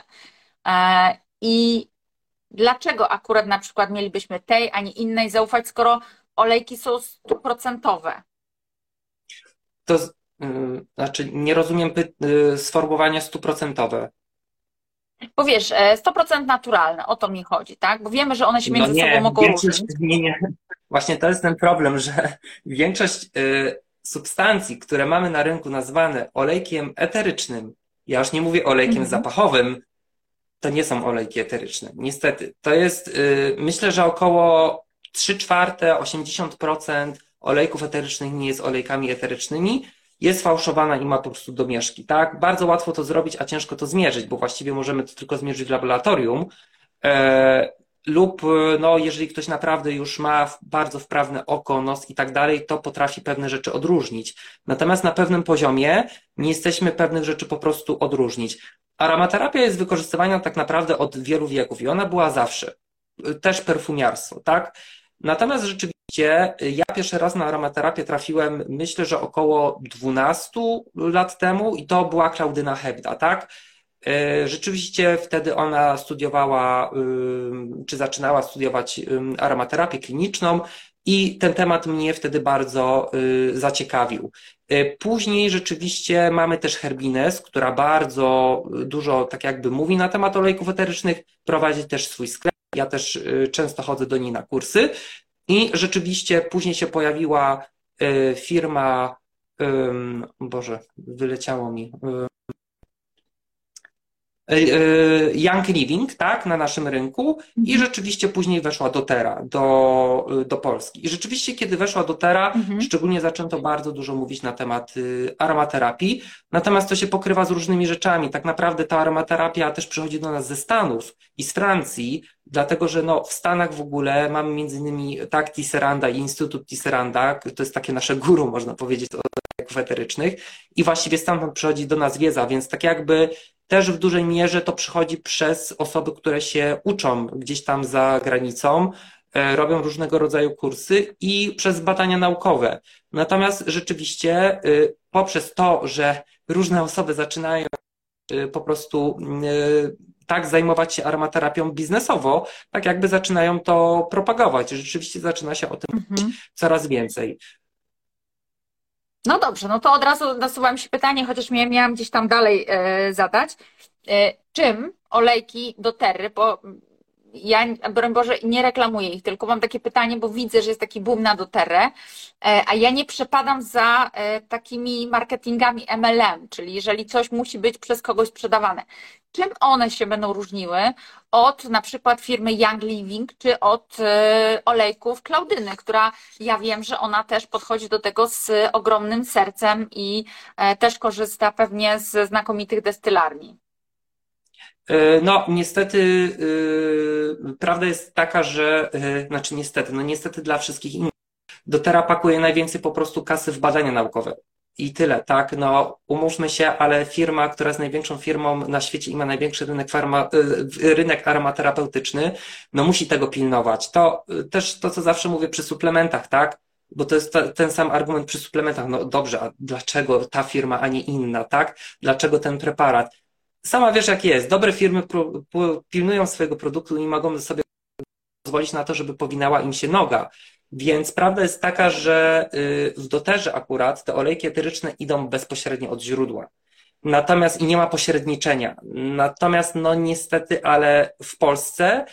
E, I dlaczego akurat na przykład mielibyśmy tej, a nie innej zaufać, skoro olejki są stuprocentowe? To yy, znaczy, nie rozumiem yy, sformułowania stuprocentowe. Bo wiesz, 100% naturalne, o to mi chodzi, tak? Bo wiemy, że one się między no nie, sobą mogą różnić. Nie, nie, Właśnie to jest ten problem, że większość y, substancji, które mamy na rynku nazwane olejkiem eterycznym, ja już nie mówię olejkiem mhm. zapachowym, to nie są olejki eteryczne. Niestety. To jest, y, myślę, że około 3 czwarte, 80% olejków eterycznych nie jest olejkami eterycznymi, jest fałszowana i ma po prostu domieszki, tak? Bardzo łatwo to zrobić, a ciężko to zmierzyć, bo właściwie możemy to tylko zmierzyć w laboratorium. E, lub no, jeżeli ktoś naprawdę już ma bardzo wprawne oko, nos i tak dalej, to potrafi pewne rzeczy odróżnić. Natomiast na pewnym poziomie nie jesteśmy pewnych rzeczy po prostu odróżnić. Aromaterapia jest wykorzystywana tak naprawdę od wielu wieków i ona była zawsze. Też perfumiarstwo, tak? Natomiast rzeczywiście ja pierwszy raz na aromaterapię trafiłem, myślę, że około 12 lat temu i to była Klaudyna Hebda, tak? E, rzeczywiście wtedy ona studiowała, czy zaczynała studiować aromaterapię kliniczną i ten temat mnie wtedy bardzo y, zaciekawił. E, później rzeczywiście mamy też Herbines, która bardzo dużo tak jakby mówi na temat olejków eterycznych, prowadzi też swój sklep. Ja też y, często chodzę do niej na kursy i rzeczywiście później się pojawiła y, firma, Boże, wyleciało mi, Young Living, tak, na naszym rynku i mhm. rzeczywiście później weszła do Tera, do, do Polski. I rzeczywiście, kiedy weszła do Tera, mhm. szczególnie zaczęto bardzo dużo mówić na temat y, aromaterapii, natomiast to się pokrywa z różnymi rzeczami. Tak naprawdę ta aromaterapia też przychodzi do nas ze Stanów i z Francji, dlatego że no, w Stanach w ogóle mamy między innymi tak Tisseranda i Instytut Tisseranda, to jest takie nasze guru, można powiedzieć, od eterycznych i właściwie stamtąd przychodzi do nas wiedza, więc tak jakby też w dużej mierze to przychodzi przez osoby, które się uczą gdzieś tam za granicą. e, robią różnego rodzaju kursy i przez badania naukowe. Natomiast rzeczywiście y, poprzez to, że różne osoby zaczynają y, po prostu y, tak zajmować się aromaterapią biznesowo, tak jakby zaczynają to propagować. Rzeczywiście zaczyna się o tym mhm. coraz więcej. No dobrze, no to od razu nasuwa mi się pytanie, chociaż miałam gdzieś tam dalej e, zadać. E, czym olejki do terry, bo ja, broń Boże, nie reklamuję ich, tylko mam takie pytanie, bo widzę, że jest taki boom na doterę, e, a ja nie przepadam za e, takimi marketingami MLM, czyli jeżeli coś musi być przez kogoś sprzedawane. Czym one się będą różniły od na przykład firmy Young Living, czy od e, olejków Klaudyny, która ja wiem, że ona też podchodzi do tego z ogromnym sercem i też korzysta pewnie ze znakomitych destylarni. E, no, niestety, yy, prawda jest taka, że, yy, znaczy niestety, no niestety dla wszystkich innych, dotera pakuje najwięcej po prostu kasy w badania naukowe. I tyle, tak? No, umówmy się, ale firma, która jest największą firmą na świecie i ma największy rynek, farma, rynek aromaterapeutyczny, no musi tego pilnować. To też to, co zawsze mówię przy suplementach, tak? Bo to jest ten sam argument przy suplementach. No dobrze, a dlaczego ta firma, a nie inna, tak? Dlaczego ten preparat? Sama wiesz jak jest. Dobre firmy pilnują swojego produktu i mogą sobie pozwolić na to, żeby powinęła im się noga. Więc prawda jest taka, że y, w doterze akurat te olejki eteryczne idą bezpośrednio od źródła. Natomiast i nie ma pośredniczenia. Natomiast no niestety, ale w Polsce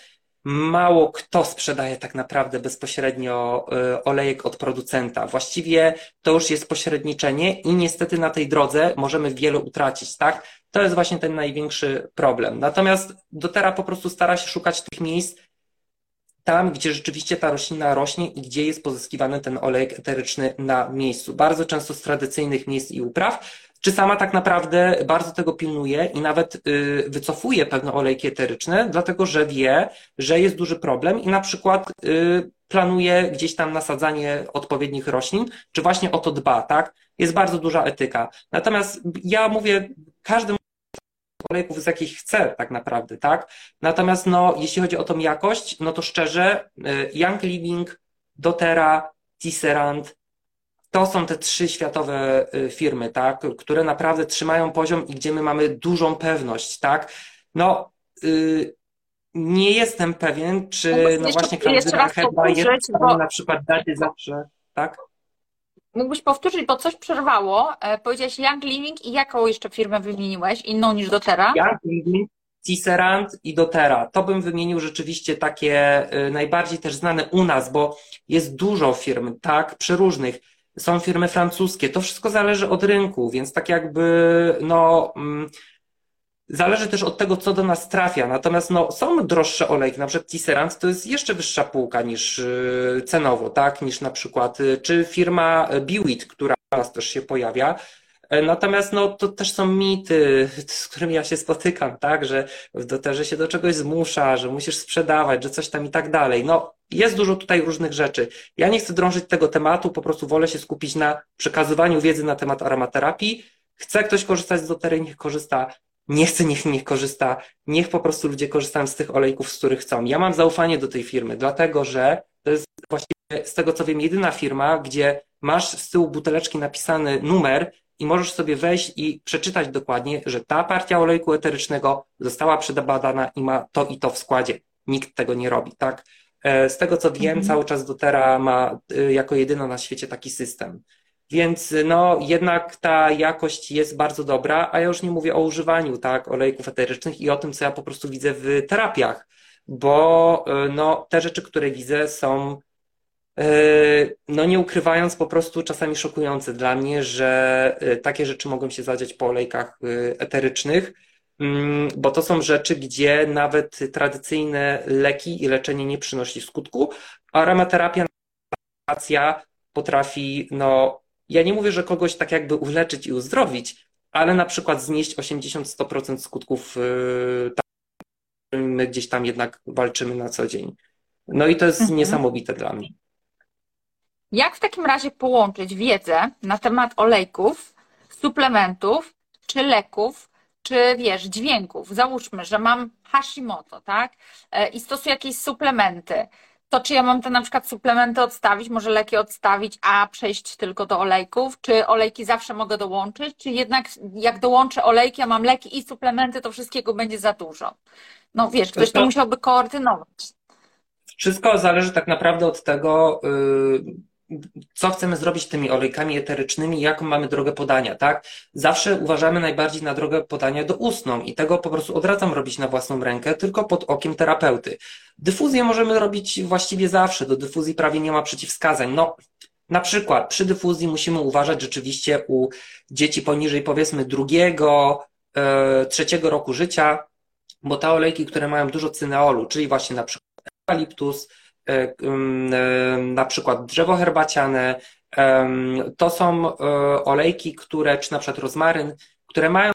mało kto sprzedaje tak naprawdę bezpośrednio y, olejek od producenta. Właściwie to już jest pośredniczenie i niestety na tej drodze możemy wiele utracić, tak? To jest właśnie ten największy problem. Natomiast dotera po prostu stara się szukać tych miejsc tam, gdzie rzeczywiście ta roślina rośnie i gdzie jest pozyskiwany ten olejek eteryczny na miejscu. Bardzo często z tradycyjnych miejsc i upraw, czy sama tak naprawdę bardzo tego pilnuje i nawet y, wycofuje pewne olejki eteryczne, dlatego że wie, że jest duży problem i na przykład y, planuje gdzieś tam nasadzanie odpowiednich roślin, czy właśnie o to dba, tak? Jest bardzo duża etyka. Natomiast ja mówię, każdy olejków z jakich chce tak naprawdę, tak? Natomiast no, jeśli chodzi o tą jakość, no to szczerze, y, Young Living, doTERRA, Tisserand, to są te trzy światowe y, firmy, tak, które naprawdę trzymają poziom i gdzie my mamy dużą pewność, tak. No, yy, nie jestem pewien, czy no, właśnie Klaudyna chyba jest bo... na przykład zawsze, tak? Mógłbyś powtórzyć, bo coś przerwało. E, powiedziałeś Young Living i jaką jeszcze firmę wymieniłeś, inną niż doTERRA? Young Living, Tisserand i doTERRA. To bym wymienił rzeczywiście takie y, najbardziej też znane u nas, bo jest dużo firm, tak, przeróżnych są firmy francuskie. To wszystko zależy od rynku, więc tak jakby, no, mm, zależy też od tego, co do nas trafia. Natomiast no, są droższe olejki, na przykład Tisserand to jest jeszcze wyższa półka niż y, cenowo, tak, niż na przykład, y, czy firma Biwit, która teraz też się pojawia, natomiast no, to też są mity, z którymi ja się spotykam, tak, że się do czegoś zmusza, że musisz sprzedawać, że coś tam i tak dalej. No, jest dużo tutaj różnych rzeczy. Ja nie chcę drążyć tego tematu, po prostu wolę się skupić na przekazywaniu wiedzy na temat aromaterapii. Chce ktoś korzystać z dotery, niech korzysta. Nie chcę, niech niech korzysta. Niech po prostu ludzie korzystają z tych olejków, z których chcą. Ja mam zaufanie do tej firmy, dlatego że to jest właściwie z tego co wiem jedyna firma, gdzie masz z tyłu buteleczki napisany numer i możesz sobie wejść i przeczytać dokładnie, że ta partia olejku eterycznego została przebadana i ma to i to w składzie. Nikt tego nie robi, tak? E, z tego co wiem, mhm. cały czas dotera ma e, jako jedyna na świecie taki system. Więc no, jednak ta jakość jest bardzo dobra, a ja już nie mówię o używaniu tak, olejków eterycznych i o tym, co ja po prostu widzę w terapiach, bo e, no, te rzeczy, które widzę, są no nie ukrywając, po prostu czasami szokujące dla mnie, że e, takie rzeczy mogą się zadziać po olejkach e, eterycznych, mm, bo to są rzeczy, gdzie nawet tradycyjne leki i leczenie nie przynosi skutku, a aromaterapia potrafi, no ja nie mówię, że kogoś tak jakby uleczyć i uzdrowić, ale na przykład znieść 80-100% skutków, my gdzieś tam jednak walczymy na co dzień. No i to jest mhm. niesamowite dla mnie. Jak w takim razie połączyć wiedzę na temat olejków, suplementów, czy leków, czy wiesz, dźwięków? Załóżmy, że mam Hashimoto, tak? E, I stosuję jakieś suplementy. to czy ja mam te na przykład suplementy odstawić, może leki odstawić, a przejść tylko do olejków? Czy olejki zawsze mogę dołączyć? Czy jednak jak dołączę olejki, a mam leki i suplementy, to wszystkiego będzie za dużo? No wiesz, ktoś to musiałby koordynować. Wszystko zależy tak naprawdę od tego, y, co chcemy zrobić tymi olejkami eterycznymi, jaką mamy drogę podania, tak? Zawsze uważamy najbardziej na drogę podania do ustną i tego po prostu odradzam robić na własną rękę, tylko pod okiem terapeuty. Dyfuzję możemy robić właściwie zawsze, do dyfuzji prawie nie ma przeciwwskazań. No, na przykład przy dyfuzji musimy uważać rzeczywiście u dzieci poniżej powiedzmy drugiego, e, trzeciego roku życia, bo te olejki, które mają dużo cyneolu, czyli właśnie na przykład eukaliptus, na przykład drzewo herbaciane, to są olejki, które, czy na przykład rozmaryn, które mają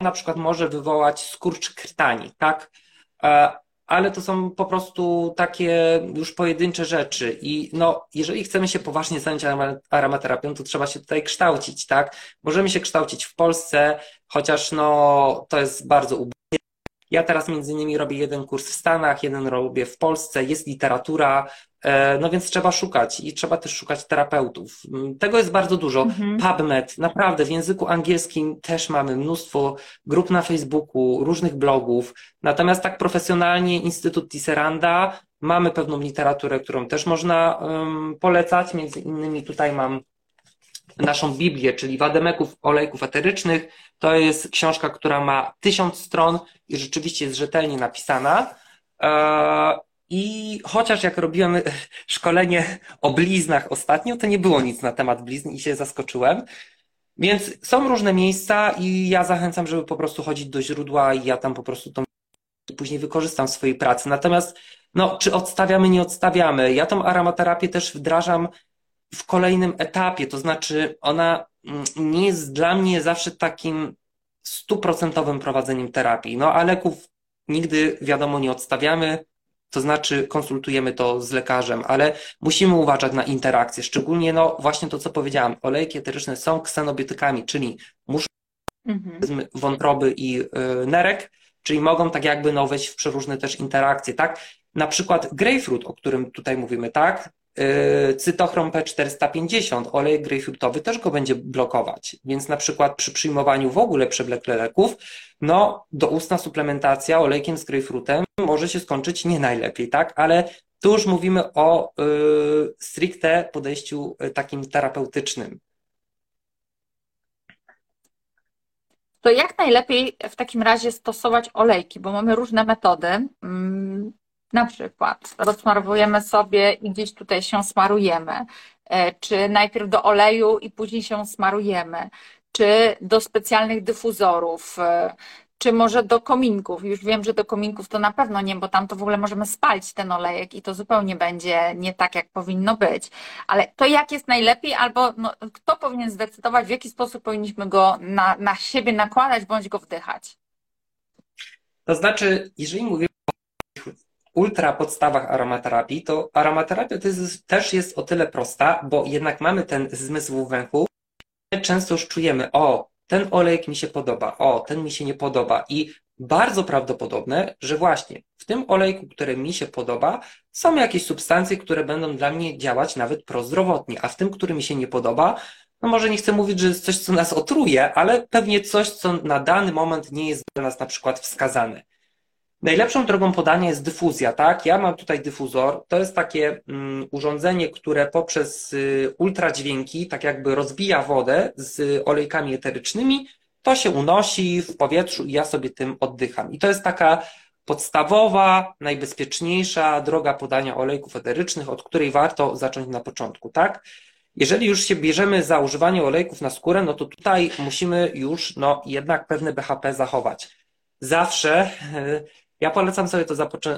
na przykład może wywołać skurcz krtani, tak? ale to są po prostu takie już pojedyncze rzeczy. I no, jeżeli chcemy się poważnie zająć aromaterapią, to trzeba się tutaj kształcić, tak? Możemy się kształcić w Polsce, chociaż no, to jest bardzo ubogie. Ja teraz między innymi robię jeden kurs w Stanach, jeden robię w Polsce, jest literatura, E, no więc trzeba szukać i trzeba też szukać terapeutów. Mm, tego jest bardzo dużo. Mhm. PubMed, naprawdę w języku angielskim też mamy mnóstwo grup na Facebooku, różnych blogów. Natomiast tak profesjonalnie Instytut Tisseranda mamy pewną literaturę, którą też można um, polecać. Między innymi tutaj mam naszą Biblię, czyli Wademeków Olejków Eterycznych. To jest książka, która ma tysiąc stron i rzeczywiście jest rzetelnie napisana. E, i chociaż jak robiłem szkolenie o bliznach ostatnio, to nie było nic na temat blizn i się zaskoczyłem. Więc są różne miejsca i ja zachęcam, żeby po prostu chodzić do źródła i ja tam po prostu to później wykorzystam w swojej pracy. Natomiast, no, czy odstawiamy, nie odstawiamy? Ja tą aromaterapię też wdrażam w kolejnym etapie, to znaczy ona mm, nie jest dla mnie zawsze takim stuprocentowym prowadzeniem terapii. No, a leków nigdy, wiadomo, nie odstawiamy to znaczy konsultujemy to z lekarzem, ale musimy uważać na interakcje, szczególnie no właśnie to, co powiedziałam, olejki eteryczne są ksenobiotykami, czyli muszą mhm. wątroby i y, nerek, czyli mogą tak jakby no wejść w przeróżne też interakcje, tak? Na przykład grapefruit, o którym tutaj mówimy, tak? Yy, cytochrom P450, olej grejpfrutowy też go będzie blokować. Więc na przykład przy przyjmowaniu w ogóle przewlekle leków, no doustna suplementacja olejkiem z grejpfrutem może się skończyć nie najlepiej, tak? Ale tu już mówimy o yy, stricte podejściu yy, takim terapeutycznym. To jak najlepiej w takim razie stosować olejki, bo mamy różne metody. Na przykład rozsmarowujemy sobie i gdzieś tutaj się smarujemy, e, czy najpierw do oleju i później się smarujemy, czy do specjalnych dyfuzorów, e, czy może do kominków. Już wiem, że do kominków to na pewno nie, bo tam to w ogóle możemy spalić ten olejek i to zupełnie będzie nie tak, jak powinno być. Ale to jak jest najlepiej, albo no, kto powinien zdecydować, w jaki sposób powinniśmy go na, na siebie nakładać bądź go wdychać? To znaczy, jeżeli mówimy ultra podstawach aromaterapii, to aromaterapia to jest, też jest o tyle prosta, bo jednak mamy ten zmysł węchu. Często już czujemy, o, ten olejek mi się podoba, o, ten mi się nie podoba. I bardzo prawdopodobne, że właśnie w tym olejku, który mi się podoba, są jakieś substancje, które będą dla mnie działać nawet prozdrowotnie, a w tym, który mi się nie podoba, no może nie chcę mówić, że jest coś, co nas otruje, ale pewnie coś, co na dany moment nie jest dla nas na przykład wskazane. Najlepszą drogą podania jest dyfuzja, tak? Ja mam tutaj dyfuzor. To jest takie mm, urządzenie, które poprzez y, ultradźwięki tak jakby rozbija wodę z olejkami eterycznymi. To się unosi w powietrzu i ja sobie tym oddycham. I to jest taka podstawowa, najbezpieczniejsza droga podania olejków eterycznych, od której warto zacząć na początku, tak? Jeżeli już się bierzemy za używanie olejków na skórę, no to tutaj musimy już no, jednak pewne BHP zachować. Zawsze ja polecam sobie to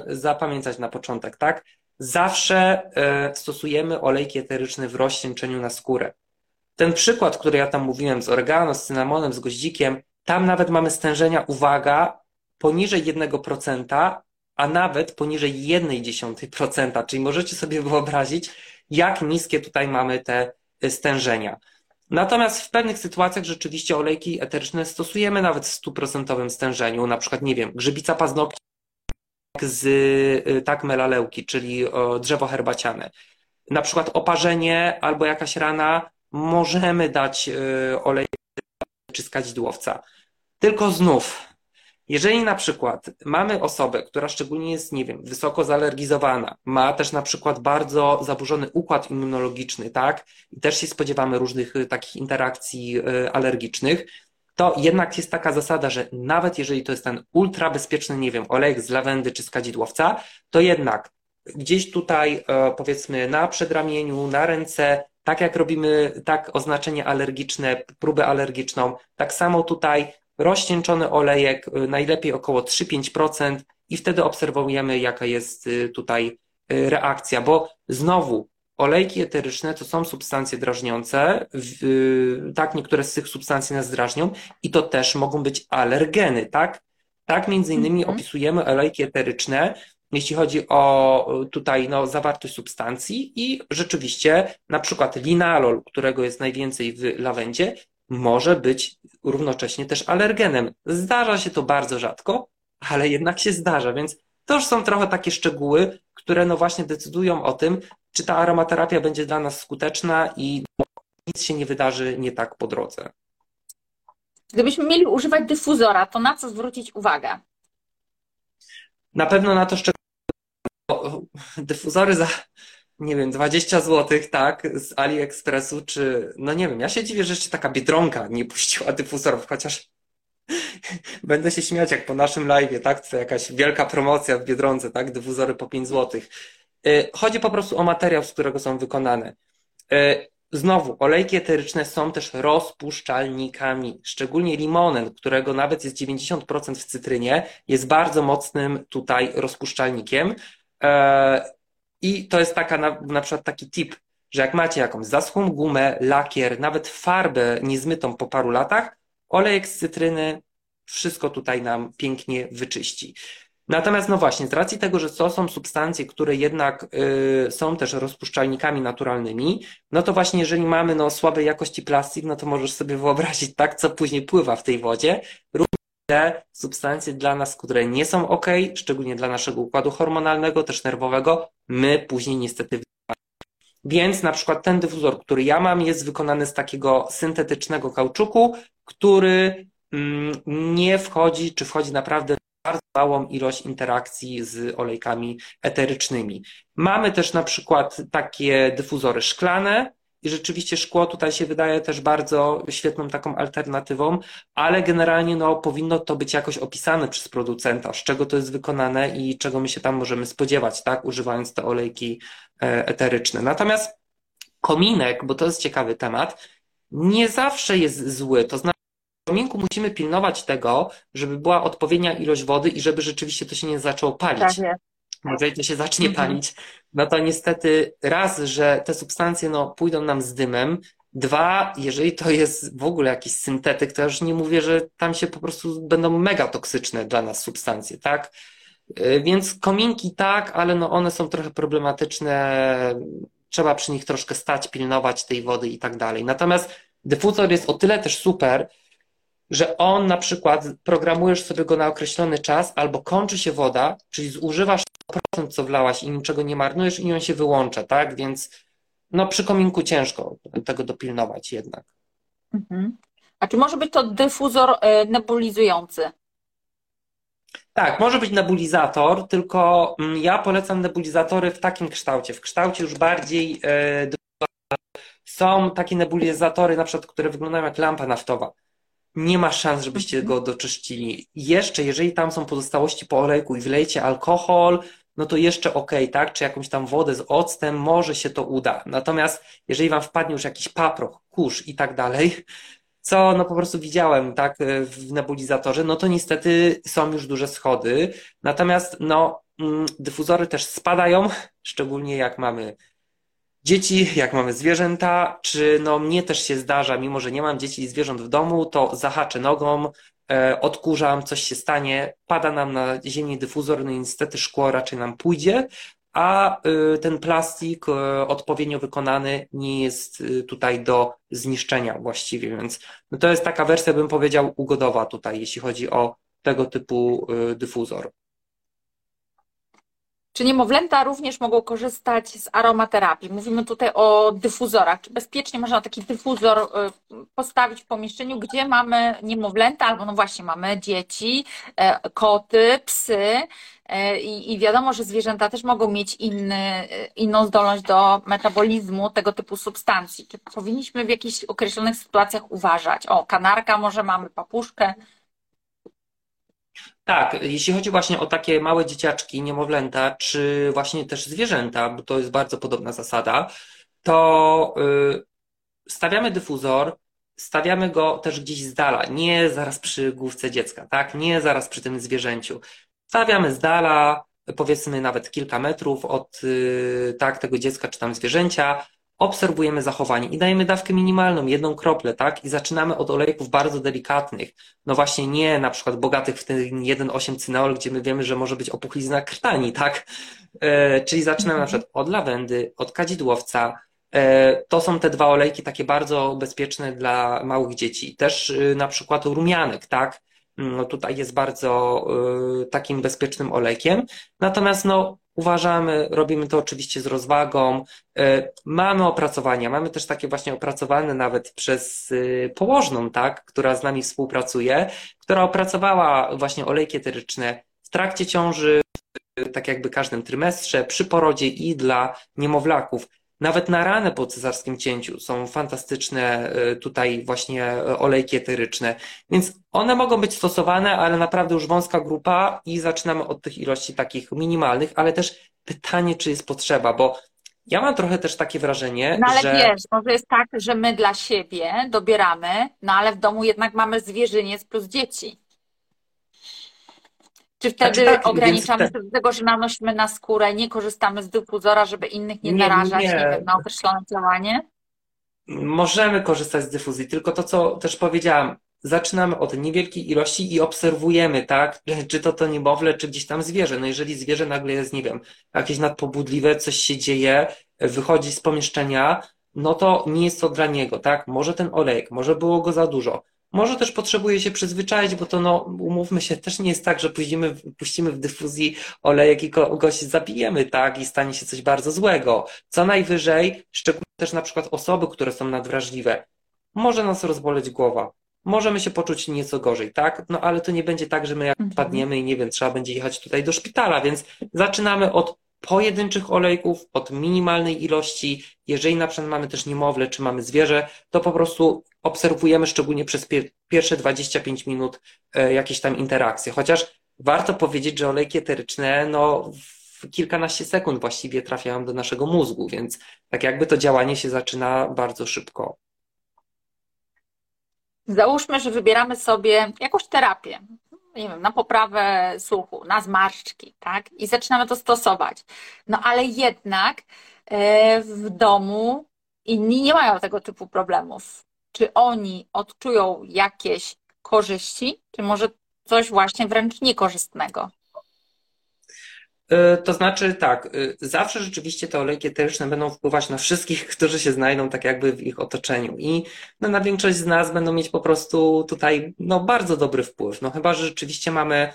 zapamiętać na początek, tak? Zawsze e, stosujemy olejki eteryczne w rozcieńczeniu na skórę. Ten przykład, który ja tam mówiłem z oregano, z cynamonem, z goździkiem, tam nawet mamy stężenia, uwaga, poniżej 1%, a nawet poniżej 0,1%, czyli możecie sobie wyobrazić, jak niskie tutaj mamy te e, stężenia. Natomiast w pewnych sytuacjach rzeczywiście olejki eteryczne stosujemy nawet w stuprocentowym stężeniu, na przykład, nie wiem, grzybica paznokci z y, tak melaleuki, czyli drzewo herbaciane. Na przykład oparzenie albo jakaś rana, możemy dać y, olej czy skadzidłowca. Tylko znów, jeżeli na przykład mamy osobę, która szczególnie jest, nie wiem, wysoko zalergizowana, ma też na przykład bardzo zaburzony układ immunologiczny, tak, i też się spodziewamy różnych y, takich interakcji alergicznych, to jednak jest taka zasada, że nawet jeżeli to jest ten ultra bezpieczny, nie wiem, olejek z lawendy czy z kadzidłowca, to jednak gdzieś tutaj e, powiedzmy na przedramieniu, na ręce, tak jak robimy tak oznaczenie alergiczne, próbę alergiczną, tak samo tutaj rozcieńczony olejek, e, najlepiej około 3-5% i wtedy obserwujemy jaka jest e, tutaj reakcja, bo znowu Olejki eteryczne to są substancje drażniące, tak, niektóre z tych substancji nas drażnią i to też mogą być alergeny, tak? Tak, między innymi mhm. opisujemy olejki eteryczne, jeśli chodzi o tutaj no, zawartość substancji i rzeczywiście na przykład linalol, którego jest najwięcej w lawendzie, może być równocześnie też alergenem. Zdarza się to bardzo rzadko, ale jednak się zdarza, więc to już są trochę takie szczegóły, które no właśnie decydują o tym, czy ta aromaterapia będzie dla nas skuteczna i nic się nie wydarzy nie tak po drodze. Gdybyśmy mieli używać dyfuzora, to na co zwrócić uwagę? Na pewno na to, że dyfuzory za, nie wiem, 20 zł, tak, z AliExpressu, czy, no nie wiem, ja się dziwię, że jeszcze taka Biedronka nie puściła dyfuzorów, chociaż będę się śmiać, jak po naszym live, tak, to jakaś wielka promocja w Biedronce, tak, dyfuzory po 5 zł. Y, chodzi po prostu o materiał, z którego są wykonane. Y, znowu, olejki eteryczne są też rozpuszczalnikami, szczególnie limonen, którego nawet jest 90% w cytrynie, jest bardzo mocnym tutaj rozpuszczalnikiem. Y, I to jest taka na, na przykład taki tip, że jak macie jakąś zaschłą gumę, lakier, nawet farbę niezmytą po paru latach, olejek z cytryny wszystko tutaj nam pięknie wyczyści. Natomiast no właśnie, z racji tego, że to są substancje, które jednak y, są też rozpuszczalnikami naturalnymi, no to właśnie jeżeli mamy no, słabej jakości plastik, no to możesz sobie wyobrazić tak, co później pływa w tej wodzie. Również te substancje dla nas, które nie są ok, szczególnie dla naszego układu hormonalnego, też nerwowego, my później niestety więc na przykład ten dyfuzor, który ja mam, jest wykonany z takiego syntetycznego kauczuku, który mm, nie wchodzi, czy wchodzi naprawdę bardzo małą ilość interakcji z olejkami eterycznymi. Mamy też na przykład takie dyfuzory szklane, i rzeczywiście szkło tutaj się wydaje też bardzo świetną taką alternatywą, ale generalnie no, powinno to być jakoś opisane przez producenta, z czego to jest wykonane i czego my się tam możemy spodziewać, tak, używając te olejki e, eteryczne. Natomiast kominek, bo to jest ciekawy temat, nie zawsze jest zły. To znaczy, kominku musimy pilnować tego, żeby była odpowiednia ilość wody i żeby rzeczywiście to się nie zaczęło palić. Tak jeżeli to się zacznie mhm. palić, no to niestety raz, że te substancje no, pójdą nam z dymem, Dwa, jeżeli to jest w ogóle jakiś syntetyk, to ja już nie mówię, że tam się po prostu będą mega toksyczne dla nas substancje, tak? Y, więc kominki tak, ale no one są trochę problematyczne, trzeba przy nich troszkę stać, pilnować tej wody i tak dalej. Natomiast dyfuzor jest o tyle też super, że on na przykład programujesz sobie go na określony czas, albo kończy się woda, czyli zużywasz 100% co wlałaś i niczego nie marnujesz i on się wyłącza, tak? Więc no przy kominku ciężko tego dopilnować jednak. Mhm. A czy może być to dyfuzor e, nebulizujący? Tak, może być nebulizator, tylko mm, ja polecam nebulizatory w takim kształcie, w kształcie już bardziej e, są takie nebulizatory, na przykład, które wyglądają jak lampa naftowa nie ma szans, żebyście mhm. go doczyścili. Jeszcze, jeżeli tam są pozostałości po olejku i wlejcie alkohol, no to jeszcze ok, tak? Czy jakąś tam wodę z octem, może się to uda. Natomiast jeżeli wam wpadnie już jakiś paproch, kurz i tak dalej, co no po prostu widziałem, tak, w nebulizatorze, no to niestety są już duże schody. Natomiast no, mm, dyfuzory też spadają, szczególnie jak mamy dzieci, jak mamy zwierzęta, czy no mnie też się zdarza, mimo że nie mam dzieci i zwierząt w domu, to zahaczę nogą, e, odkurzam, coś się stanie, pada nam na ziemi dyfuzor, no i niestety szkło raczej nam pójdzie, a y, ten plastik y, odpowiednio wykonany nie jest tutaj do zniszczenia właściwie, więc no to jest taka wersja, bym powiedział, ugodowa tutaj, jeśli chodzi o tego typu dyfuzor. Czy niemowlęta również mogą korzystać z aromaterapii? Mówimy tutaj o dyfuzorach. Czy bezpiecznie można taki dyfuzor y, postawić w pomieszczeniu, gdzie mamy niemowlęta, albo no właśnie mamy dzieci, e, koty, psy e, i, wiadomo, że zwierzęta też mogą mieć inny, inną zdolność do metabolizmu tego typu substancji. Czy powinniśmy w jakichś określonych sytuacjach uważać? O, kanarka, może mamy papuszkę. Tak, jeśli chodzi właśnie o takie małe dzieciaczki, niemowlęta, czy właśnie też zwierzęta, bo to jest bardzo podobna zasada, to y, stawiamy dyfuzor, stawiamy go też gdzieś z dala, nie zaraz przy główce dziecka, tak? Nie zaraz przy tym zwierzęciu. Stawiamy z dala, powiedzmy nawet kilka metrów od y, tak, tego dziecka czy tam zwierzęcia, obserwujemy zachowanie i dajemy dawkę minimalną, jedną kroplę, tak? I zaczynamy od olejków bardzo delikatnych. No właśnie nie na przykład bogatych w ten 1,8 cyneol, gdzie my wiemy, że może być opuchlizna krtani, tak? E, czyli zaczynamy na Mhm. przykład od lawendy, od kadzidłowca. E, to są te dwa olejki takie bardzo bezpieczne dla małych dzieci. Też y, na przykład rumianek, tak? No tutaj jest bardzo y, takim bezpiecznym olejkiem. Natomiast no uważamy, robimy to oczywiście z rozwagą. E, Mamy opracowania, mamy też takie właśnie opracowane nawet przez y, położną, tak, która z nami współpracuje, która opracowała właśnie olejki eteryczne w trakcie ciąży, tak jakby każdym trymestrze, przy porodzie i dla niemowlaków. Nawet na ranę po cesarskim cięciu są fantastyczne y, tutaj właśnie y, olejki eteryczne. Więc one mogą być stosowane, ale naprawdę już wąska grupa i zaczynamy od tych ilości takich minimalnych, ale też pytanie, czy jest potrzeba, bo ja mam trochę też takie wrażenie, No ale że wiesz, może jest tak, że my dla siebie dobieramy, no ale w domu jednak mamy zwierzyniec plus dzieci. Czy wtedy Znaczy tak, ograniczamy więc się do tego, że nanosimy na skórę, nie korzystamy z dyfuzora, żeby innych nie Nie, nie, narażać, nie nie. wiem, na określone działanie? możemy korzystać z dyfuzji, tylko to, co też powiedziałam, zaczynamy od niewielkiej ilości i obserwujemy, tak, czy to to niemowlę, czy gdzieś tam zwierzę. No jeżeli zwierzę nagle jest, nie wiem, jakieś nadpobudliwe, coś się dzieje, wychodzi z pomieszczenia, no to nie jest to dla niego, tak? Może ten olejek, może było go za dużo. Może też potrzebuje się przyzwyczaić, bo to, no, umówmy się, też nie jest tak, że puścimy, puścimy w dyfuzji olejek i kogoś zabijemy, tak? I stanie się coś bardzo złego. Co najwyżej, szczególnie też na przykład osoby, które są nadwrażliwe, może nas rozboleć głowa. Możemy się poczuć nieco gorzej, tak? No ale to nie będzie tak, że my jak Mhm. padniemy i nie wiem, trzeba będzie jechać tutaj do szpitala, więc zaczynamy od pojedynczych olejków, od minimalnej ilości. Jeżeli na przykład mamy też niemowlę, czy mamy zwierzę, to po prostu obserwujemy szczególnie przez pier- pierwsze 25 minut e, jakieś tam interakcje. Chociaż warto powiedzieć, że olejki eteryczne, no w kilkanaście sekund właściwie trafiają do naszego mózgu, więc tak jakby to działanie się zaczyna bardzo szybko. Załóżmy, że wybieramy sobie jakąś terapię, nie wiem, na poprawę słuchu, na zmarszczki, tak? I zaczynamy to stosować. No ale jednak e, w domu inni nie mają tego typu problemów. Czy oni odczują jakieś korzyści, czy może coś właśnie wręcz niekorzystnego? Y, To znaczy tak, y, zawsze rzeczywiście te olejki eteryczne będą wpływać na wszystkich, którzy się znajdą tak jakby w ich otoczeniu i no, na większość z nas będą mieć po prostu tutaj no, bardzo dobry wpływ. No chyba, że rzeczywiście mamy,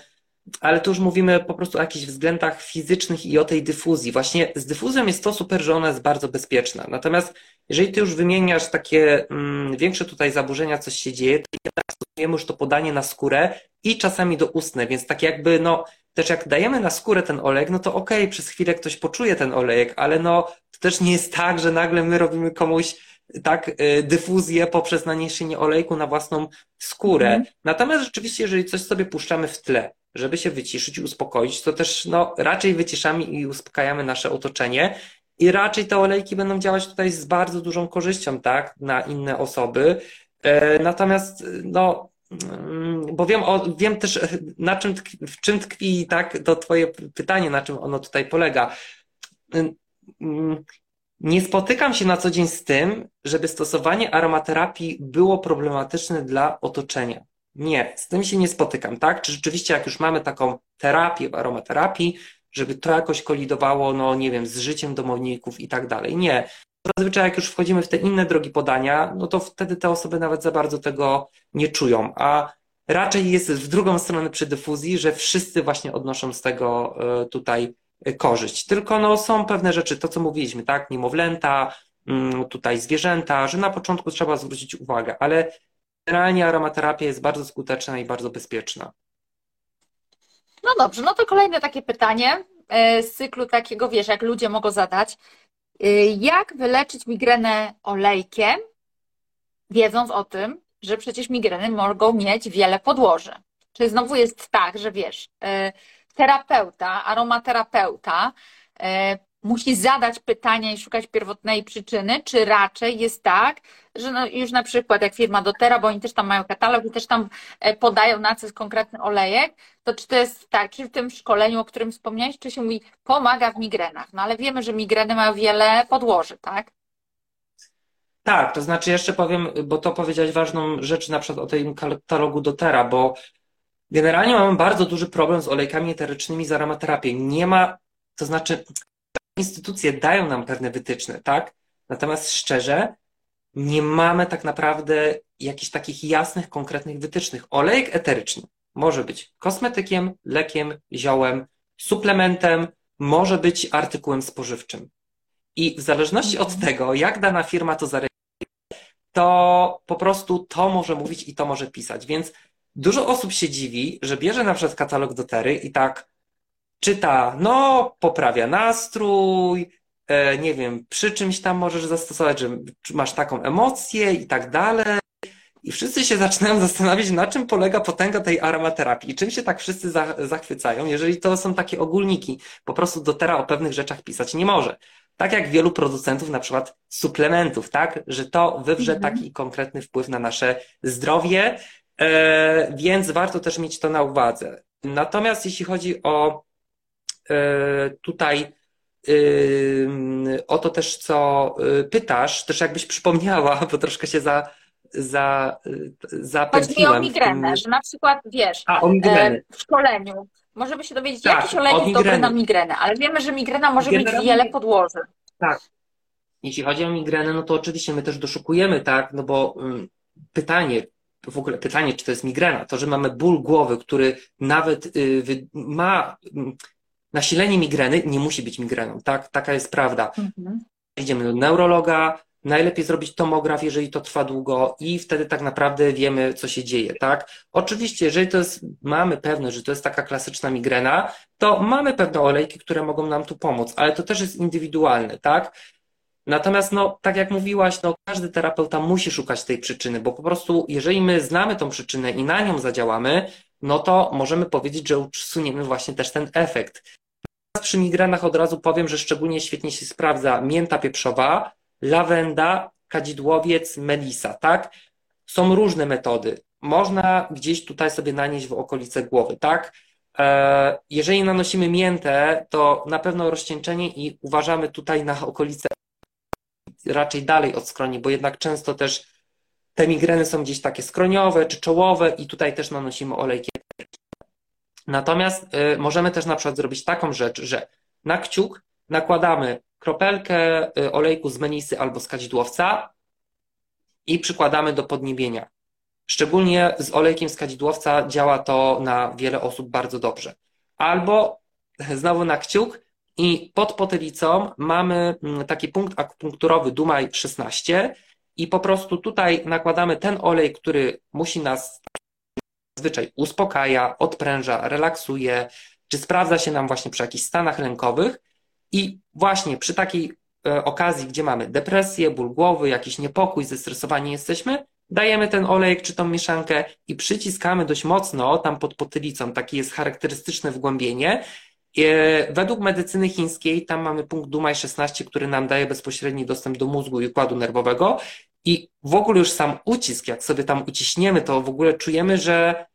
ale tu już mówimy po prostu o jakichś względach fizycznych i o tej dyfuzji. Właśnie z dyfuzją jest to super, że ona jest bardzo bezpieczna. Natomiast jeżeli ty już wymieniasz takie mm, większe tutaj zaburzenia, coś się dzieje, to jednak stosujemy już to podanie na skórę i czasami do ustne, więc tak jakby no też jak dajemy na skórę ten olejek, no to okej, przez chwilę ktoś poczuje ten olejek, ale no też nie jest tak, że nagle my robimy komuś tak y, dyfuzję poprzez naniesienie olejku na własną skórę. Mhm. Natomiast rzeczywiście, jeżeli coś sobie puszczamy w tle, żeby się wyciszyć i uspokoić, to też no raczej wyciszamy i uspokajamy nasze otoczenie. I raczej te olejki będą działać tutaj z bardzo dużą korzyścią, tak, na inne osoby. E, Natomiast, no, mm, bo wiem, o, wiem też, na czym, w czym tkwi, tak, to twoje pytanie, na czym ono tutaj polega. Mm, Nie spotykam się na co dzień z tym, żeby stosowanie aromaterapii było problematyczne dla otoczenia. Nie, z tym się nie spotykam, tak? Czy rzeczywiście, jak już mamy taką terapię w aromaterapii, żeby to jakoś kolidowało, no nie wiem, z życiem domowników i tak dalej. Nie. Zazwyczaj, jak już wchodzimy w te inne drogi podania, no to wtedy te osoby nawet za bardzo tego nie czują. A raczej jest w drugą stronę przy dyfuzji, że wszyscy właśnie odnoszą z tego e, tutaj korzyść. Tylko no, są pewne rzeczy, to co mówiliśmy, tak? Niemowlęta, mm, tutaj zwierzęta, że na początku trzeba zwrócić uwagę, ale generalnie aromaterapia jest bardzo skuteczna i bardzo bezpieczna. No dobrze, no to kolejne takie pytanie e, z cyklu takiego, wiesz, jak ludzie mogą zadać. E, jak wyleczyć migrenę olejkiem, wiedząc o tym, że przecież migreny mogą mieć wiele podłoży? Czy znowu jest tak, że wiesz, terapeuta, aromaterapeuta musi zadać pytania i szukać pierwotnej przyczyny, czy raczej jest tak, że no już na przykład jak firma dotera, bo oni też tam mają katalog i też tam e, podają na co jest konkretny olejek, to czy to jest tak, czy w tym szkoleniu, o którym wspomniałeś, czy się mówi pomaga w migrenach, no ale wiemy, że migreny mają wiele podłoży, tak? Tak, to znaczy jeszcze powiem, bo to powiedziałeś ważną rzecz na przykład o tym katalogu dotera, bo generalnie mamy bardzo duży problem z olejkami eterycznymi z aromaterapią. Nie ma, to znaczy instytucje dają nam pewne wytyczne, tak? Natomiast szczerze, nie mamy tak naprawdę jakichś takich jasnych, konkretnych wytycznych. Olejek eteryczny może być kosmetykiem, lekiem, ziołem, suplementem, może być artykułem spożywczym. I w zależności od mhm. tego, jak dana firma to zarejestruje, to po prostu to może mówić i to może pisać. Więc dużo osób się dziwi, że bierze na przykład katalog dotery i tak czyta, no, poprawia nastrój, e, nie wiem, przy czymś tam możesz zastosować, że masz taką emocję i tak dalej. I wszyscy się zaczynają zastanawiać, na czym polega potęga tej aromaterapii i czym się tak wszyscy za, zachwycają, jeżeli to są takie ogólniki. Po prostu dotera o pewnych rzeczach pisać nie może. Tak jak wielu producentów, na przykład suplementów, tak, że to wywrze mhm. taki konkretny wpływ na nasze zdrowie, e, więc warto też mieć to na uwadze. Natomiast jeśli chodzi o E, tutaj o to też, co y, pytasz, też jakbyś przypomniała, bo troszkę się za, za, zapętliłem. Chodzi mi o migrenę, że na przykład, wiesz, A, e, w szkoleniu możemy się dowiedzieć, tak, jakiś olej jest dobry na migrenę, ale wiemy, że migrena może Generalnie... mieć wiele podłoży. Tak. Jeśli chodzi o migrenę, no to oczywiście my też doszukujemy, tak, no bo um, pytanie, w ogóle pytanie, czy to jest migrena, to, że mamy ból głowy, który nawet y, ma nasilenie migreny nie musi być migreną, tak? Taka jest prawda. Mhm. Idziemy do neurologa, najlepiej zrobić tomograf, jeżeli to trwa długo i wtedy tak naprawdę wiemy, co się dzieje, tak? Oczywiście, jeżeli to jest, mamy pewność, że to jest taka klasyczna migrena, to mamy pewne olejki, które mogą nam tu pomóc, ale to też jest indywidualne, tak? Natomiast, no, tak jak mówiłaś, no, każdy terapeuta musi szukać tej przyczyny, bo po prostu, jeżeli my znamy tą przyczynę i na nią zadziałamy, no to możemy powiedzieć, że usuniemy właśnie też ten efekt przy migrenach od razu powiem, że szczególnie świetnie się sprawdza mięta pieprzowa, lawenda, kadzidłowiec, melisa, tak? Są różne metody. Można gdzieś tutaj sobie nanieść w okolice głowy, tak? E, jeżeli nanosimy miętę, to na pewno rozcieńczenie i uważamy tutaj na okolice raczej dalej od skroni, bo jednak często też te migreny są gdzieś takie skroniowe czy czołowe i tutaj też nanosimy olejki Natomiast y, możemy też na przykład zrobić taką rzecz, że na kciuk nakładamy kropelkę y, olejku z menisy albo z kadzidłowca i przykładamy do podniebienia. Szczególnie z olejkiem z kadzidłowca działa to na wiele osób bardzo dobrze. Albo znowu na kciuk i pod potylicą mamy mm, taki punkt akupunkturowy Dumaj 16 i po prostu tutaj nakładamy ten olej, który musi nas zazwyczaj uspokaja, odpręża, relaksuje, czy sprawdza się nam właśnie przy jakichś stanach lękowych. I właśnie przy takiej e, okazji, gdzie mamy depresję, ból głowy, jakiś niepokój, zestresowani jesteśmy, dajemy ten olejek czy tą mieszankę i przyciskamy dość mocno tam pod potylicą. Takie jest charakterystyczne wgłębienie. E, według medycyny chińskiej tam mamy punkt Dumaj 16, który nam daje bezpośredni dostęp do mózgu i układu nerwowego i w ogóle już sam ucisk, jak sobie tam uciśniemy, to w ogóle czujemy, że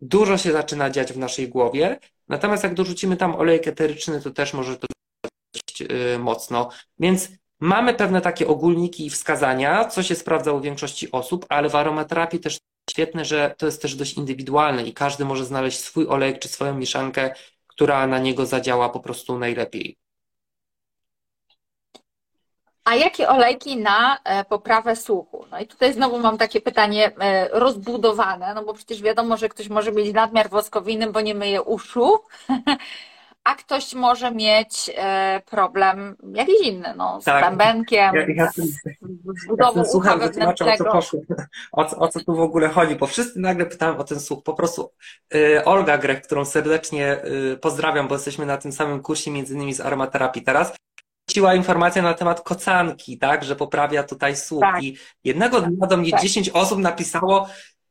dużo się zaczyna dziać w naszej głowie. Natomiast jak dorzucimy tam olejek eteryczny, to też może to dość yy, mocno. Więc mamy pewne takie ogólniki i wskazania, co się sprawdza u większości osób, ale w aromaterapii też świetne, że to jest też dość indywidualne i każdy może znaleźć swój olejek czy swoją mieszankę, która na niego zadziała po prostu najlepiej. A jakie olejki na e, poprawę słuchu? No i tutaj znowu mam takie pytanie e, rozbudowane, no bo przecież wiadomo, że ktoś może mieć nadmiar woskowiny, bo nie myje uszu. A ktoś może mieć e, problem jakiś inny, no, z Tak. bębenkiem, Ja- ja- z Ja budową ucha słucham, wytłumaczę o co wewnętrznego. poszło, o, co- o co tu w ogóle chodzi, bo wszyscy nagle pytają o ten słuch. Po prostu y, Olga Grech, którą serdecznie y, pozdrawiam, bo jesteśmy na tym samym kursie, między innymi z aromaterapii teraz, wrzuciła informację na temat kocanki, tak, że poprawia tutaj słuch. Tak. I jednego dnia do mnie Tak. 10 osób napisało,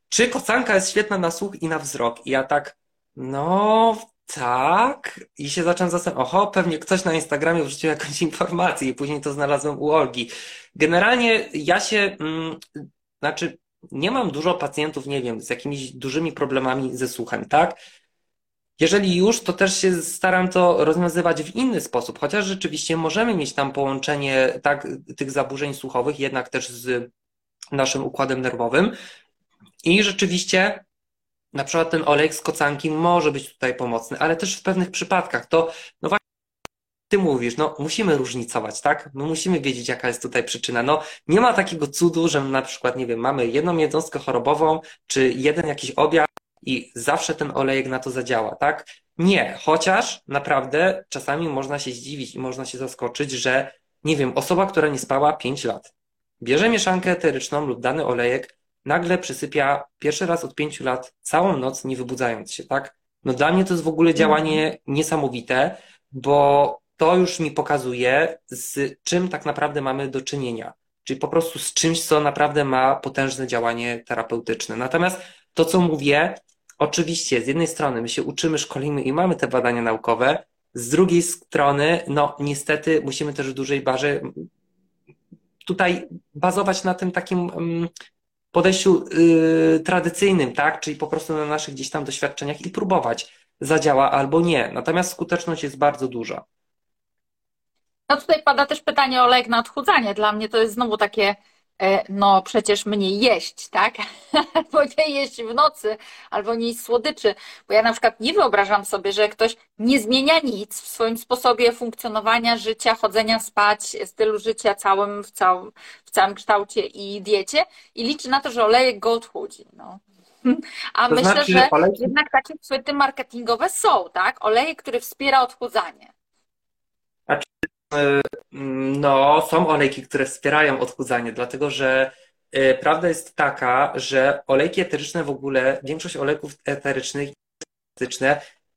czy kocanka jest świetna na słuch i na wzrok. I ja tak, no tak. I się zacząłem zastanawiać, oho, pewnie ktoś na Instagramie wrzucił jakąś informację i później to znalazłem u Olgi. Generalnie ja się, mm, znaczy, nie mam dużo pacjentów, nie wiem, z jakimiś dużymi problemami ze słuchem, tak? Jeżeli już, to też się staram to rozwiązywać w inny sposób, chociaż rzeczywiście możemy mieć tam połączenie tak, tych zaburzeń słuchowych, jednak też z naszym układem nerwowym. I rzeczywiście, na przykład ten olejek z kocanki może być tutaj pomocny, ale też w pewnych przypadkach to, no właśnie, ty mówisz, no musimy różnicować, tak? My musimy wiedzieć, jaka jest tutaj przyczyna. No nie ma takiego cudu, że na przykład, nie wiem, mamy jedną jednostkę chorobową, czy jeden jakiś objaw i zawsze ten olejek na to zadziała, tak? Nie, chociaż naprawdę czasami można się zdziwić i można się zaskoczyć, że nie wiem, osoba, która nie spała 5 lat, bierze mieszankę eteryczną lub dany olejek, nagle przysypia pierwszy raz od 5 lat całą noc, nie wybudzając się, tak? No dla mnie to jest w ogóle działanie niesamowite, bo to już mi pokazuje, z czym tak naprawdę mamy do czynienia. Czyli po prostu z czymś, co naprawdę ma potężne działanie terapeutyczne. Natomiast to, co mówię, oczywiście z jednej strony my się uczymy, szkolimy i mamy te badania naukowe, z drugiej strony, no niestety musimy też w dużej barze tutaj bazować na tym takim mm, podejściu y, tradycyjnym, tak? Czyli po prostu na naszych gdzieś tam doświadczeniach i próbować. Zadziała albo nie. Natomiast skuteczność jest bardzo duża. No tutaj pada też pytanie o lek na odchudzanie. Dla mnie to jest znowu takie, no przecież mniej jeść, tak? Albo nie jeść w nocy, albo nie jeść słodyczy. Bo ja na przykład nie wyobrażam sobie, że ktoś nie zmienia nic w swoim sposobie funkcjonowania, życia, chodzenia spać, stylu życia całym, w całym, w całym kształcie i diecie i liczy na to, że olejek go odchudzi. No. A To myślę, znaczy, że olejki- jednak takie chwyty marketingowe są, tak? Olejek, który wspiera odchudzanie. No, są olejki, które wspierają odchudzanie, dlatego że y, prawda jest taka, że olejki eteryczne w ogóle, większość olejków eterycznych,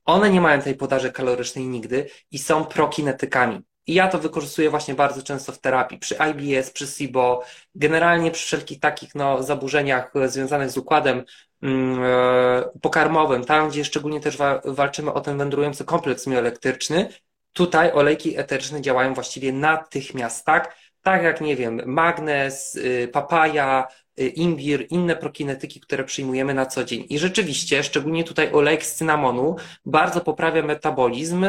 one nie mają tej podaży kalorycznej nigdy i są prokinetykami. I ja to wykorzystuję właśnie bardzo często w terapii, przy IBS, przy SIBO, generalnie przy wszelkich takich no, zaburzeniach e, związanych z układem mm, e, pokarmowym, tam gdzie szczególnie też wa walczymy o ten wędrujący kompleks mioelektryczny, Tutaj olejki eteryczne działają właściwie natychmiast, tak? Tak jak, nie wiem, magnez, y, papaja, y, imbir, inne prokinetyki, które przyjmujemy na co dzień. I rzeczywiście, szczególnie tutaj olejek z cynamonu bardzo poprawia metabolizm,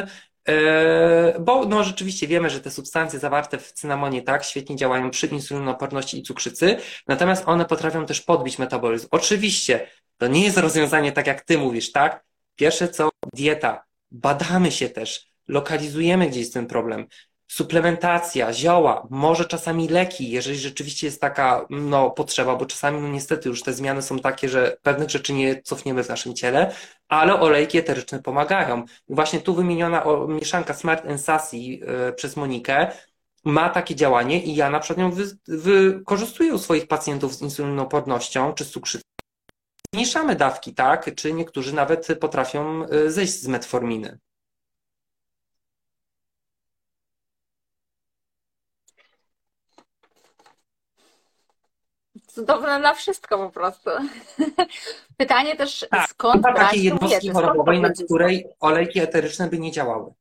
e, bo no rzeczywiście wiemy, że te substancje zawarte w cynamonie tak świetnie działają przy insulinoporności i cukrzycy, natomiast one potrafią też podbić metabolizm. Oczywiście, to nie jest rozwiązanie tak jak ty mówisz, tak? Pierwsze co, dieta. Badamy się też lokalizujemy gdzieś ten problem. Suplementacja, zioła, może czasami leki, jeżeli rzeczywiście jest taka no, potrzeba, bo czasami no, niestety już te zmiany są takie, że pewnych rzeczy nie cofniemy w naszym ciele, ale olejki eteryczne pomagają. Właśnie tu wymieniona mieszanka Smart and Sassy e, przez Monikę ma takie działanie i ja na przykład ją wy, wykorzystuję u swoich pacjentów z insulinopornością czy z cukrzycą. Zmniejszamy dawki, tak? Czy niektórzy nawet potrafią e, zejść z metforminy. Cudowne na wszystko po prostu. Pytanie też, Tak, skąd Nie ma brać takiej jednostki wiedzę? Chorobowej, na której olejki eteryczne by nie działały.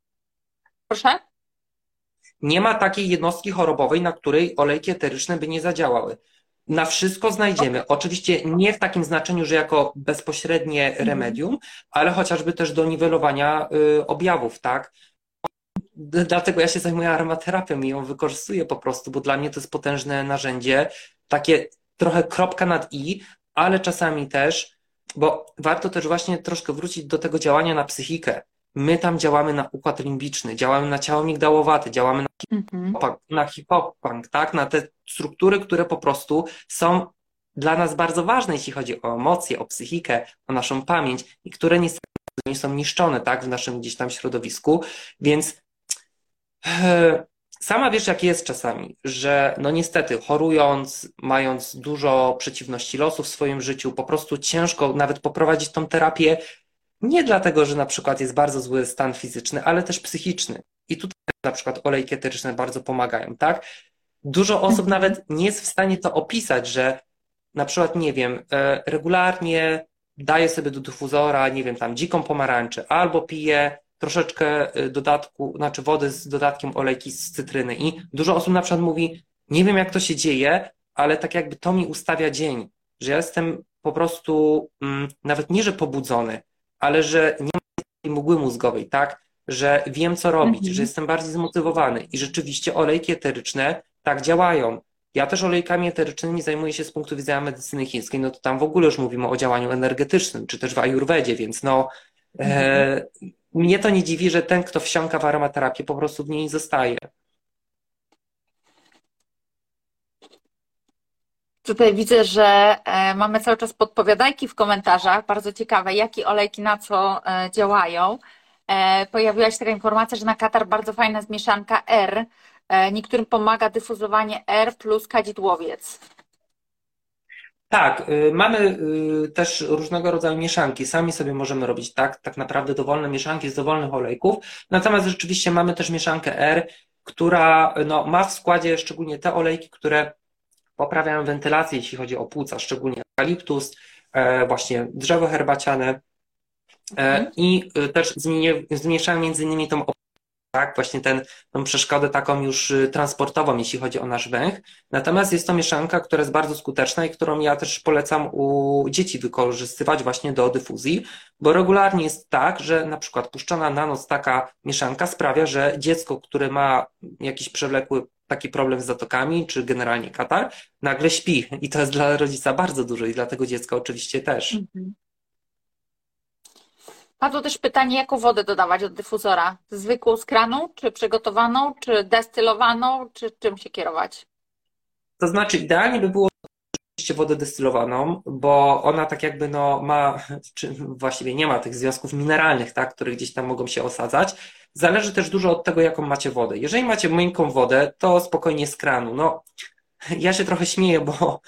Proszę? Nie ma takiej jednostki chorobowej, na której olejki eteryczne by nie zadziałały. Na wszystko znajdziemy. Oczywiście nie w takim znaczeniu, że jako bezpośrednie Mhm. remedium, ale chociażby też do niwelowania y, objawów, tak? Dlatego ja się zajmuję aromaterapią i ją wykorzystuję po prostu, bo dla mnie to jest potężne narzędzie, takie trochę kropka nad i, ale czasami też, bo warto też właśnie troszkę wrócić do tego działania na psychikę. My tam działamy na układ limbiczny, działamy na ciało migdałowaty, działamy na Mhm. na hipokamp, tak? Na te struktury, które po prostu są dla nas bardzo ważne, jeśli chodzi o emocje, o psychikę, o naszą pamięć i które niestety nie są niszczone, tak, w naszym gdzieś tam środowisku, więc e, sama wiesz, jak jest czasami, że no niestety chorując, mając dużo przeciwności losu w swoim życiu, po prostu ciężko nawet poprowadzić tą terapię, nie dlatego, że na przykład jest bardzo zły stan fizyczny, ale też psychiczny. I tutaj na przykład olejki eteryczne bardzo pomagają, tak? Dużo osób Mhm. nawet nie jest w stanie to opisać, że na przykład, nie wiem, e, regularnie daje sobie do dyfuzora, nie wiem, tam dziką pomarańczę, albo pije troszeczkę e, dodatku, znaczy wody z dodatkiem olejki z cytryny. I dużo osób na przykład mówi, nie wiem jak to się dzieje, ale tak jakby to mi ustawia dzień, że ja jestem po prostu mm, nawet nie, że pobudzony, ale że nie ma tej mgły mózgowej, tak? Że wiem co robić, Mhm. że jestem bardziej zmotywowany. I rzeczywiście olejki eteryczne tak działają. Ja też olejkami eterycznymi zajmuję się z punktu widzenia medycyny chińskiej, no to tam w ogóle już mówimy o działaniu energetycznym, czy też w ajurwedzie, więc no e, mnie to nie dziwi, że ten, kto wsiąka w aromaterapię, po prostu w niej zostaje. Tutaj widzę, że e, mamy cały czas podpowiadajki w komentarzach, bardzo ciekawe, jakie olejki na co e, działają. E, Pojawiła się taka informacja, że na katar bardzo fajna jest mieszanka R. Niektórym pomaga dyfuzowanie R plus kadzidłowiec. Tak, y, mamy y, też różnego rodzaju mieszanki. Sami sobie możemy robić tak, tak naprawdę dowolne mieszanki z dowolnych olejków. Natomiast rzeczywiście mamy też mieszankę R, która no, ma w składzie szczególnie te olejki, które poprawiają wentylację, jeśli chodzi o płuca, szczególnie eukaliptus, e, właśnie drzewo herbaciane. E, Mhm. I y, też zmniejszają między innymi tą tak, właśnie ten, tą przeszkodę taką już y, transportową, jeśli chodzi o nasz węch. Natomiast jest to mieszanka, która jest bardzo skuteczna i którą ja też polecam u dzieci wykorzystywać właśnie do dyfuzji, bo regularnie jest tak, że na przykład puszczona na noc taka mieszanka sprawia, że dziecko, które ma jakiś przewlekły taki problem z zatokami, czy generalnie katar, nagle śpi. I to jest dla rodzica bardzo dużo i dla tego dziecka oczywiście też. Mhm. Padło też pytanie, jaką wodę dodawać do dyfuzora? Zwykłą z kranu, czy przygotowaną, czy destylowaną, czy czym się kierować? To znaczy, idealnie by było oczywiście wodę destylowaną, bo ona tak jakby no ma, czy właściwie nie ma tych związków mineralnych, tak, które gdzieś tam mogą się osadzać. Zależy też dużo od tego, jaką macie wodę. Jeżeli macie miękką wodę, to spokojnie z kranu. No, ja się trochę śmieję, bo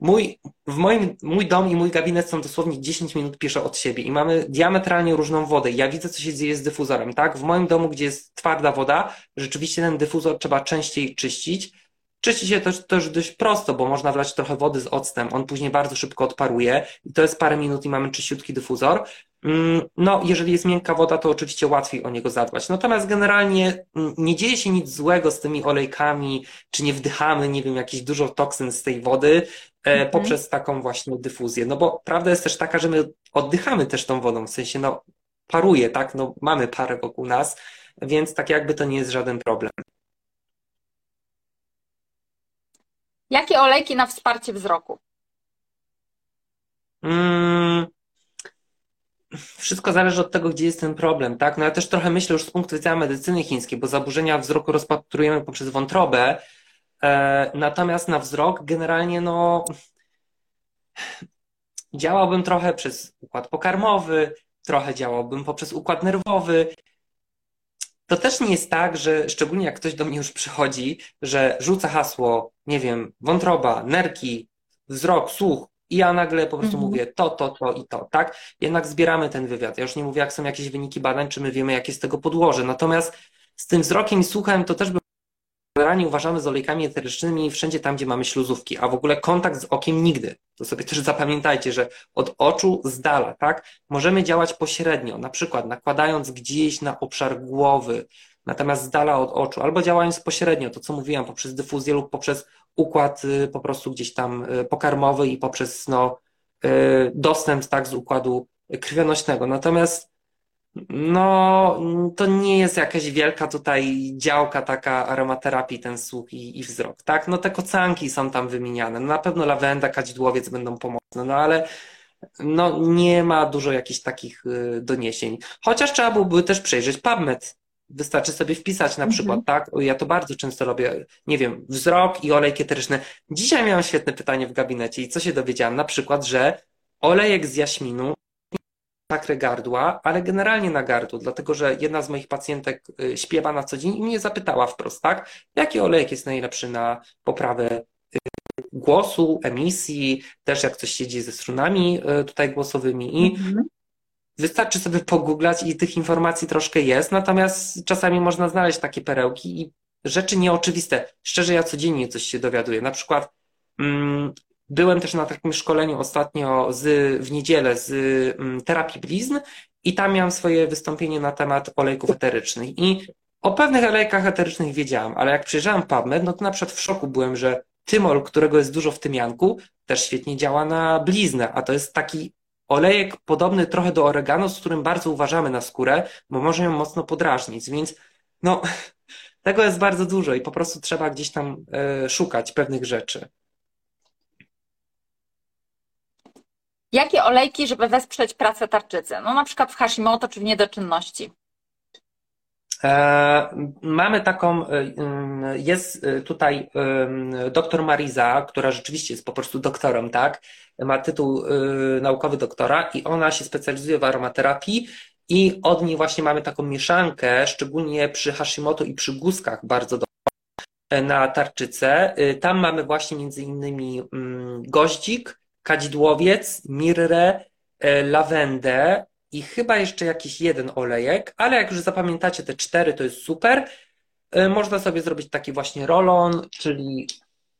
mój, w moim, mój dom i mój gabinet są dosłownie 10 minut pieszo od siebie i mamy diametralnie różną wodę. Ja widzę, co się dzieje z dyfuzorem, tak? W moim domu, gdzie jest twarda woda, rzeczywiście ten dyfuzor trzeba częściej czyścić. Czyści się też, też dość prosto, bo można wlać trochę wody z octem. On później bardzo szybko odparuje i to jest parę minut i mamy czyściutki dyfuzor. Mm, No, jeżeli jest miękka woda, to oczywiście łatwiej o niego zadbać. Natomiast generalnie nie dzieje się nic złego z tymi olejkami, czy nie wdychamy, nie wiem, jakichś dużo toksyn z tej wody Mhm. poprzez taką właśnie dyfuzję. No bo prawda jest też taka, że my oddychamy też tą wodą, w sensie no paruje, tak? No mamy parę wokół nas, więc tak jakby to nie jest żaden problem. Jakie olejki na wsparcie wzroku? Mm, wszystko zależy od tego, gdzie jest ten problem, tak? No ja też trochę myślę już z punktu widzenia medycyny chińskiej, bo zaburzenia wzroku rozpatrujemy poprzez wątrobę, e, natomiast na wzrok generalnie no działałbym trochę przez układ pokarmowy, trochę działałbym poprzez układ nerwowy. To też nie jest tak, że szczególnie jak ktoś do mnie już przychodzi, że rzuca hasło, nie wiem, wątroba, nerki, wzrok, słuch i ja nagle po prostu Mhm. mówię to, to, to i to, tak? Jednak zbieramy ten wywiad. Ja już nie mówię, jak są jakieś wyniki badań, czy my wiemy, jakie jest tego podłoże. Natomiast z tym wzrokiem i słuchem to też by generalnie uważamy z olejkami eterycznymi wszędzie tam, gdzie mamy śluzówki, a w ogóle kontakt z okiem nigdy. To sobie też zapamiętajcie, że od oczu z dala, tak? Możemy działać pośrednio, na przykład nakładając gdzieś na obszar głowy, natomiast z dala od oczu, albo działając pośrednio, to co mówiłam, poprzez dyfuzję lub poprzez układ y, po prostu gdzieś tam y, pokarmowy i poprzez no, y, dostęp tak z układu krwionośnego. Natomiast no, to nie jest jakaś wielka tutaj działka taka aromaterapii, ten słuch i, i wzrok, tak? No te kocanki są tam wymieniane. No, na pewno lawenda, kadzidłowiec będą pomocne, no ale no nie ma dużo jakichś takich y, doniesień. Chociaż trzeba byłoby też przejrzeć PubMed. Wystarczy sobie wpisać na Mhm. przykład, tak? Ja to bardzo często robię, nie wiem, wzrok i olejki eteryczne. Dzisiaj miałam świetne pytanie w gabinecie i co się dowiedziałam? Na przykład, że olejek z jaśminu czakrę gardła, ale generalnie na gardło, dlatego że jedna z moich pacjentek y, śpiewa na co dzień i mnie zapytała wprost, tak, jaki olejek jest najlepszy na poprawę y, głosu, emisji, też jak coś się dzieje ze strunami y, tutaj głosowymi i Mhm. wystarczy sobie pogooglać i tych informacji troszkę jest, natomiast czasami można znaleźć takie perełki i rzeczy nieoczywiste. Szczerze, ja codziennie coś się dowiaduję. Na przykład mm, byłem też na takim szkoleniu ostatnio z, w niedzielę z mm, terapii blizn i tam miałem swoje wystąpienie na temat olejków eterycznych. I o pewnych olejkach eterycznych wiedziałam, ale jak przyjrzałem PubMed, no to na przykład w szoku byłem, że tymol, którego jest dużo w tymianku, też świetnie działa na bliznę, a to jest taki olejek podobny trochę do oregano, z którym bardzo uważamy na skórę, bo może ją mocno podrażnić, więc no, tego jest bardzo dużo i po prostu trzeba gdzieś tam e, szukać pewnych rzeczy. Jakie olejki, żeby wesprzeć pracę tarczycy? No na przykład w Hashimoto czy w niedoczynności. E, mamy taką, e, ym, jest e, tutaj ym, doktor Mariza, która rzeczywiście jest po prostu doktorem, tak? Ma tytuł y, naukowy doktora i ona się specjalizuje w aromaterapii i od niej właśnie mamy taką mieszankę, szczególnie przy Hashimoto i przy guzkach bardzo dobrą na tarczycę. Y, Tam mamy właśnie między innymi ym, goździk, kadzidłowiec, mirrę, e, lawendę i chyba jeszcze jakiś jeden olejek, ale jak już zapamiętacie te cztery, to jest super. E, Można sobie zrobić taki właśnie rolon, czyli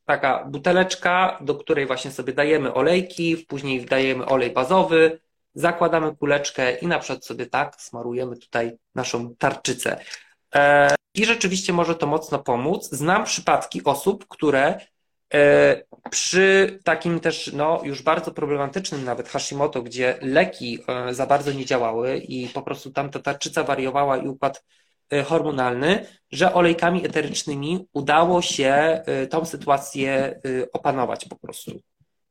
taka buteleczka, do której właśnie sobie dajemy olejki, później dajemy olej bazowy, zakładamy kuleczkę i na przykład sobie tak smarujemy tutaj naszą tarczycę. E, I rzeczywiście może to mocno pomóc. Znam przypadki osób, które przy takim też no, już bardzo problematycznym nawet Hashimoto, gdzie leki e, za bardzo nie działały i po prostu tam ta tarczyca wariowała i układ e, hormonalny, że olejkami eterycznymi udało się e, tą sytuację e, opanować po prostu.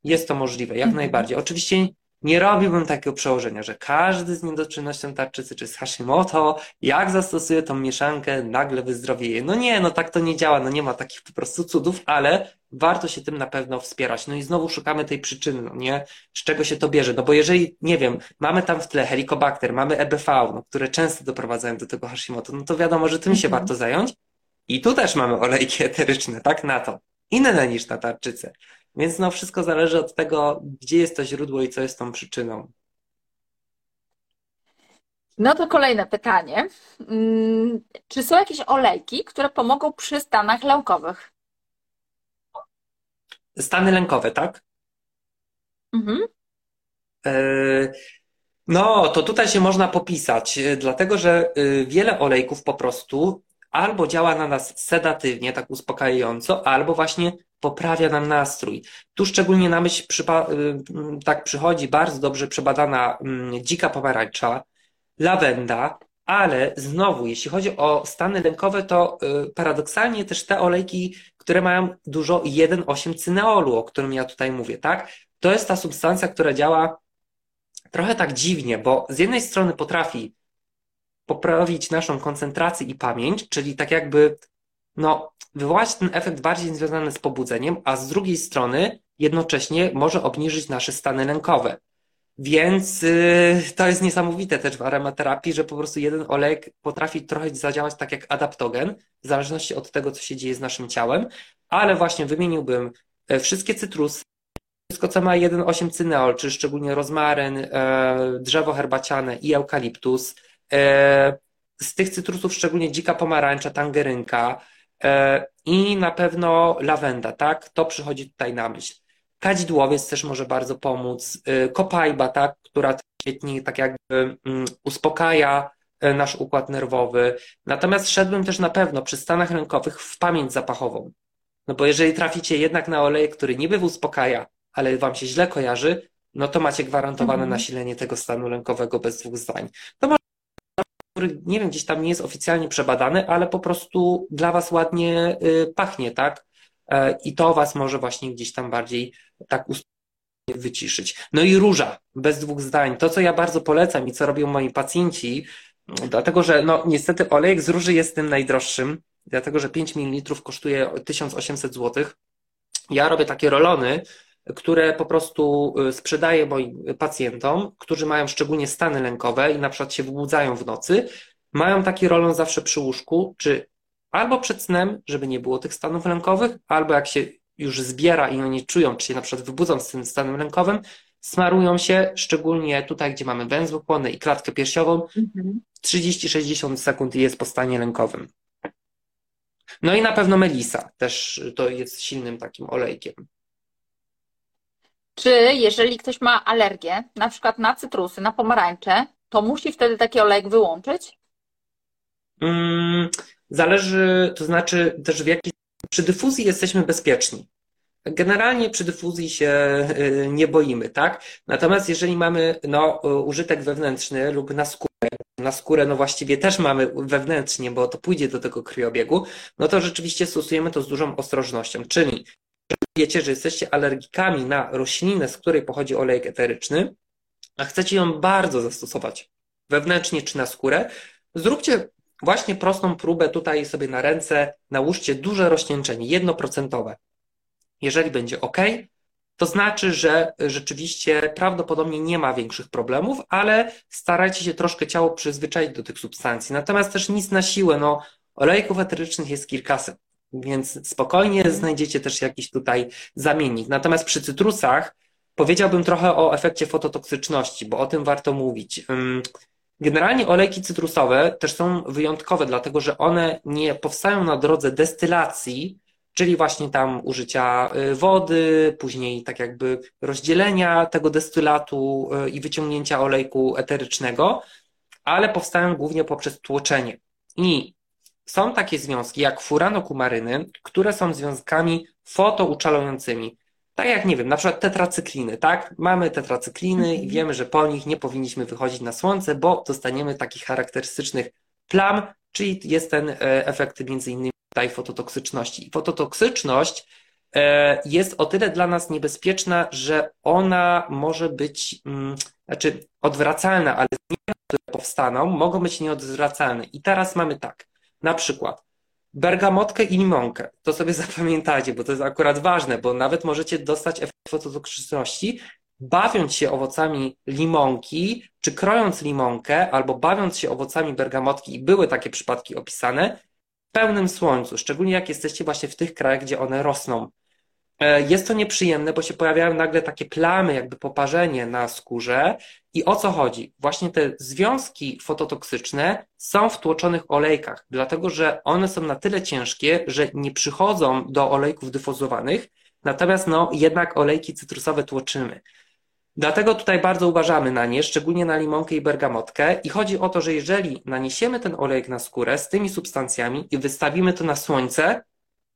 Jest to możliwe, jak Mhm. najbardziej. Oczywiście nie robiłbym takiego przełożenia, że każdy z niedoczynnością tarczycy czy z Hashimoto, jak zastosuje tą mieszankę, nagle wyzdrowieje. No nie, no tak to nie działa, no nie ma takich po prostu cudów, ale warto się tym na pewno wspierać. No i znowu szukamy tej przyczyny, no nie? Z czego się to bierze? No bo jeżeli, nie wiem, mamy tam w tle helikobakter, mamy EBV, no, które często doprowadzają do tego Hashimoto, no to wiadomo, że tym się Mhm. warto zająć. I tu też mamy olejki eteryczne, tak? Na to. Inne niż na tarczycę. Więc no wszystko zależy od tego, gdzie jest to źródło i co jest tą przyczyną. No to kolejne pytanie. Mm, Czy są jakieś olejki, które pomogą przy stanach lękowych? Stany lękowe, tak? Mhm. Yy, No, to tutaj się można popisać, yy, dlatego że yy, wiele olejków po prostu albo działa na nas sedatywnie, tak uspokajająco, albo właśnie poprawia nam nastrój. Tu szczególnie na myśl yy, mm, tak przychodzi bardzo dobrze przebadana mm, dzika pomarańcza, lawenda, ale znowu, jeśli chodzi o stany lękowe, to yy, paradoksalnie też te olejki, które mają dużo 1,8 cyneolu, o którym ja tutaj mówię, tak? To jest ta substancja, która działa trochę tak dziwnie, bo z jednej strony potrafi poprawić naszą koncentrację i pamięć, czyli tak jakby no, wywołać ten efekt bardziej związany z pobudzeniem, a z drugiej strony jednocześnie może obniżyć nasze stany lękowe. Więc yy, to jest niesamowite też w aromaterapii, że po prostu jeden olejek potrafi trochę zadziałać tak jak adaptogen, w zależności od tego, co się dzieje z naszym ciałem, ale właśnie wymieniłbym e, wszystkie cytrusy, wszystko, co ma 1,8 cyneol, czyli szczególnie rozmaryn, e, drzewo herbaciane i eukaliptus. E, z tych cytrusów szczególnie dzika pomarańcza, tangerynka i na pewno lawenda, tak? To przychodzi tutaj na myśl. Kadzidłowiec też może bardzo pomóc. E, kopajba, tak? Która świetnie tak jakby mm, uspokaja e, nasz układ nerwowy. Natomiast szedłbym też na pewno przy stanach lękowych w pamięć zapachową. No bo jeżeli traficie jednak na olejek, który niby uspokaja, ale wam się źle kojarzy, no to macie gwarantowane Mhm. nasilenie tego stanu lękowego bez dwóch zdań. To może, który, nie wiem, gdzieś tam nie jest oficjalnie przebadany, ale po prostu dla was ładnie y, pachnie, tak? E, I to was może właśnie gdzieś tam bardziej tak wyciszyć. No i róża, bez dwóch zdań. To, co ja bardzo polecam i co robią moi pacjenci, dlatego że no niestety olejek z róży jest tym najdroższym, dlatego że 5 ml kosztuje 1800 zł. Ja robię takie rolony, które po prostu y, sprzedaję moim pacjentom, którzy mają szczególnie stany lękowe i na przykład się wybudzają w nocy, mają taki rolon zawsze przy łóżku, czy albo przed snem, żeby nie było tych stanów lękowych, albo jak się już zbiera i oni czują, czy się na przykład wybudzą z tym stanem lękowym, smarują się, szczególnie tutaj, gdzie mamy węzły chłonne i klatkę piersiową, mhm. 30-60 sekund jest po stanie lękowym. No i na pewno melisa też to jest silnym takim olejkiem. Czy jeżeli ktoś ma alergię, na przykład na cytrusy, na pomarańcze, to musi wtedy taki olejek wyłączyć? Mm, zależy, to znaczy też w jakiej. Przy dyfuzji jesteśmy bezpieczni. Generalnie przy dyfuzji się y, nie boimy, tak? Natomiast jeżeli mamy no, użytek wewnętrzny lub na skórę, na skórę no właściwie też mamy wewnętrznie, bo to pójdzie do tego krwiobiegu, no to rzeczywiście stosujemy to z dużą ostrożnością. Czyli wiecie, że jesteście alergikami na roślinę, z której pochodzi olejek eteryczny, a chcecie ją bardzo zastosować wewnętrznie czy na skórę, zróbcie właśnie prostą próbę tutaj sobie na ręce, nałóżcie duże rozcieńczenie, jednoprocentowe. Jeżeli będzie ok, to znaczy, że rzeczywiście prawdopodobnie nie ma większych problemów, ale starajcie się troszkę ciało przyzwyczaić do tych substancji. Natomiast też nic na siłę, no olejków eterycznych jest kilkaset, więc spokojnie mhm. znajdziecie też jakiś tutaj zamiennik. Natomiast przy cytrusach powiedziałbym trochę o efekcie fototoksyczności, bo o tym warto mówić. Generalnie olejki cytrusowe też są wyjątkowe, dlatego że one nie powstają na drodze destylacji, czyli właśnie tam użycia y, wody, później tak jakby rozdzielenia tego destylatu y, i wyciągnięcia olejku eterycznego, ale powstają głównie poprzez tłoczenie. I są takie związki jak furanokumaryny, które są związkami fotouczalującymi. Tak jak, nie wiem, na przykład tetracykliny, tak? Mamy tetracykliny i mhm. wiemy, że po nich nie powinniśmy wychodzić na słońce, bo dostaniemy takich charakterystycznych plam, czyli jest ten e, efekt między innymi tutaj fototoksyczności. I fototoksyczność e, jest o tyle dla nas niebezpieczna, że ona może być, mm, znaczy odwracalna, ale zmiany, które powstaną, mogą być nieodwracalne. I teraz mamy tak, na przykład bergamotkę i limonkę. To sobie zapamiętajcie, bo to jest akurat ważne, bo nawet możecie dostać efekt fototoksyczności, bawiąc się owocami limonki, czy krojąc limonkę, albo bawiąc się owocami bergamotki, i były takie przypadki opisane, w pełnym słońcu, szczególnie jak jesteście właśnie w tych krajach, gdzie one rosną. E, jest to nieprzyjemne, bo się pojawiają nagle takie plamy, jakby poparzenie na skórze. I o co chodzi? Właśnie te związki fototoksyczne są w tłoczonych olejkach, dlatego że one są na tyle ciężkie, że nie przychodzą do olejków dyfuzowanych, natomiast no, jednak olejki cytrusowe tłoczymy. Dlatego tutaj bardzo uważamy na nie, szczególnie na limonkę i bergamotkę. I chodzi o to, że jeżeli naniesiemy ten olejek na skórę z tymi substancjami i wystawimy to na słońce,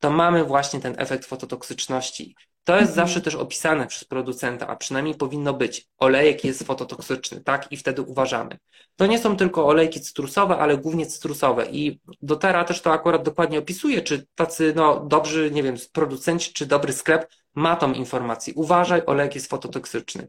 to mamy właśnie ten efekt fototoksyczności. To jest mhm. zawsze też opisane przez producenta, a przynajmniej powinno być. Olejek jest fototoksyczny, tak? I wtedy uważamy. To nie są tylko olejki cytrusowe, ale głównie cytrusowe. I dotera też to akurat dokładnie opisuje, czy tacy no, dobrzy, nie wiem, producenci, czy dobry sklep ma tą informację. Uważaj, olejek jest fototoksyczny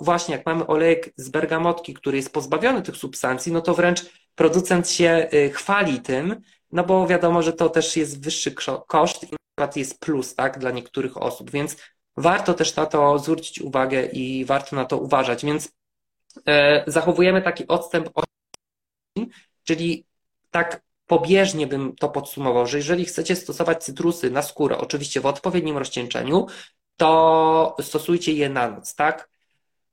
właśnie jak mamy olejek z bergamotki, który jest pozbawiony tych substancji, no to wręcz producent się y, chwali tym, no bo wiadomo, że to też jest wyższy koszt i jest plus, tak, dla niektórych osób, więc warto też na to zwrócić uwagę i warto na to uważać, więc e, zachowujemy taki odstęp, czyli tak pobieżnie bym to podsumował, że jeżeli chcecie stosować cytrusy na skórę, oczywiście w odpowiednim rozcieńczeniu, to stosujcie je na noc, tak?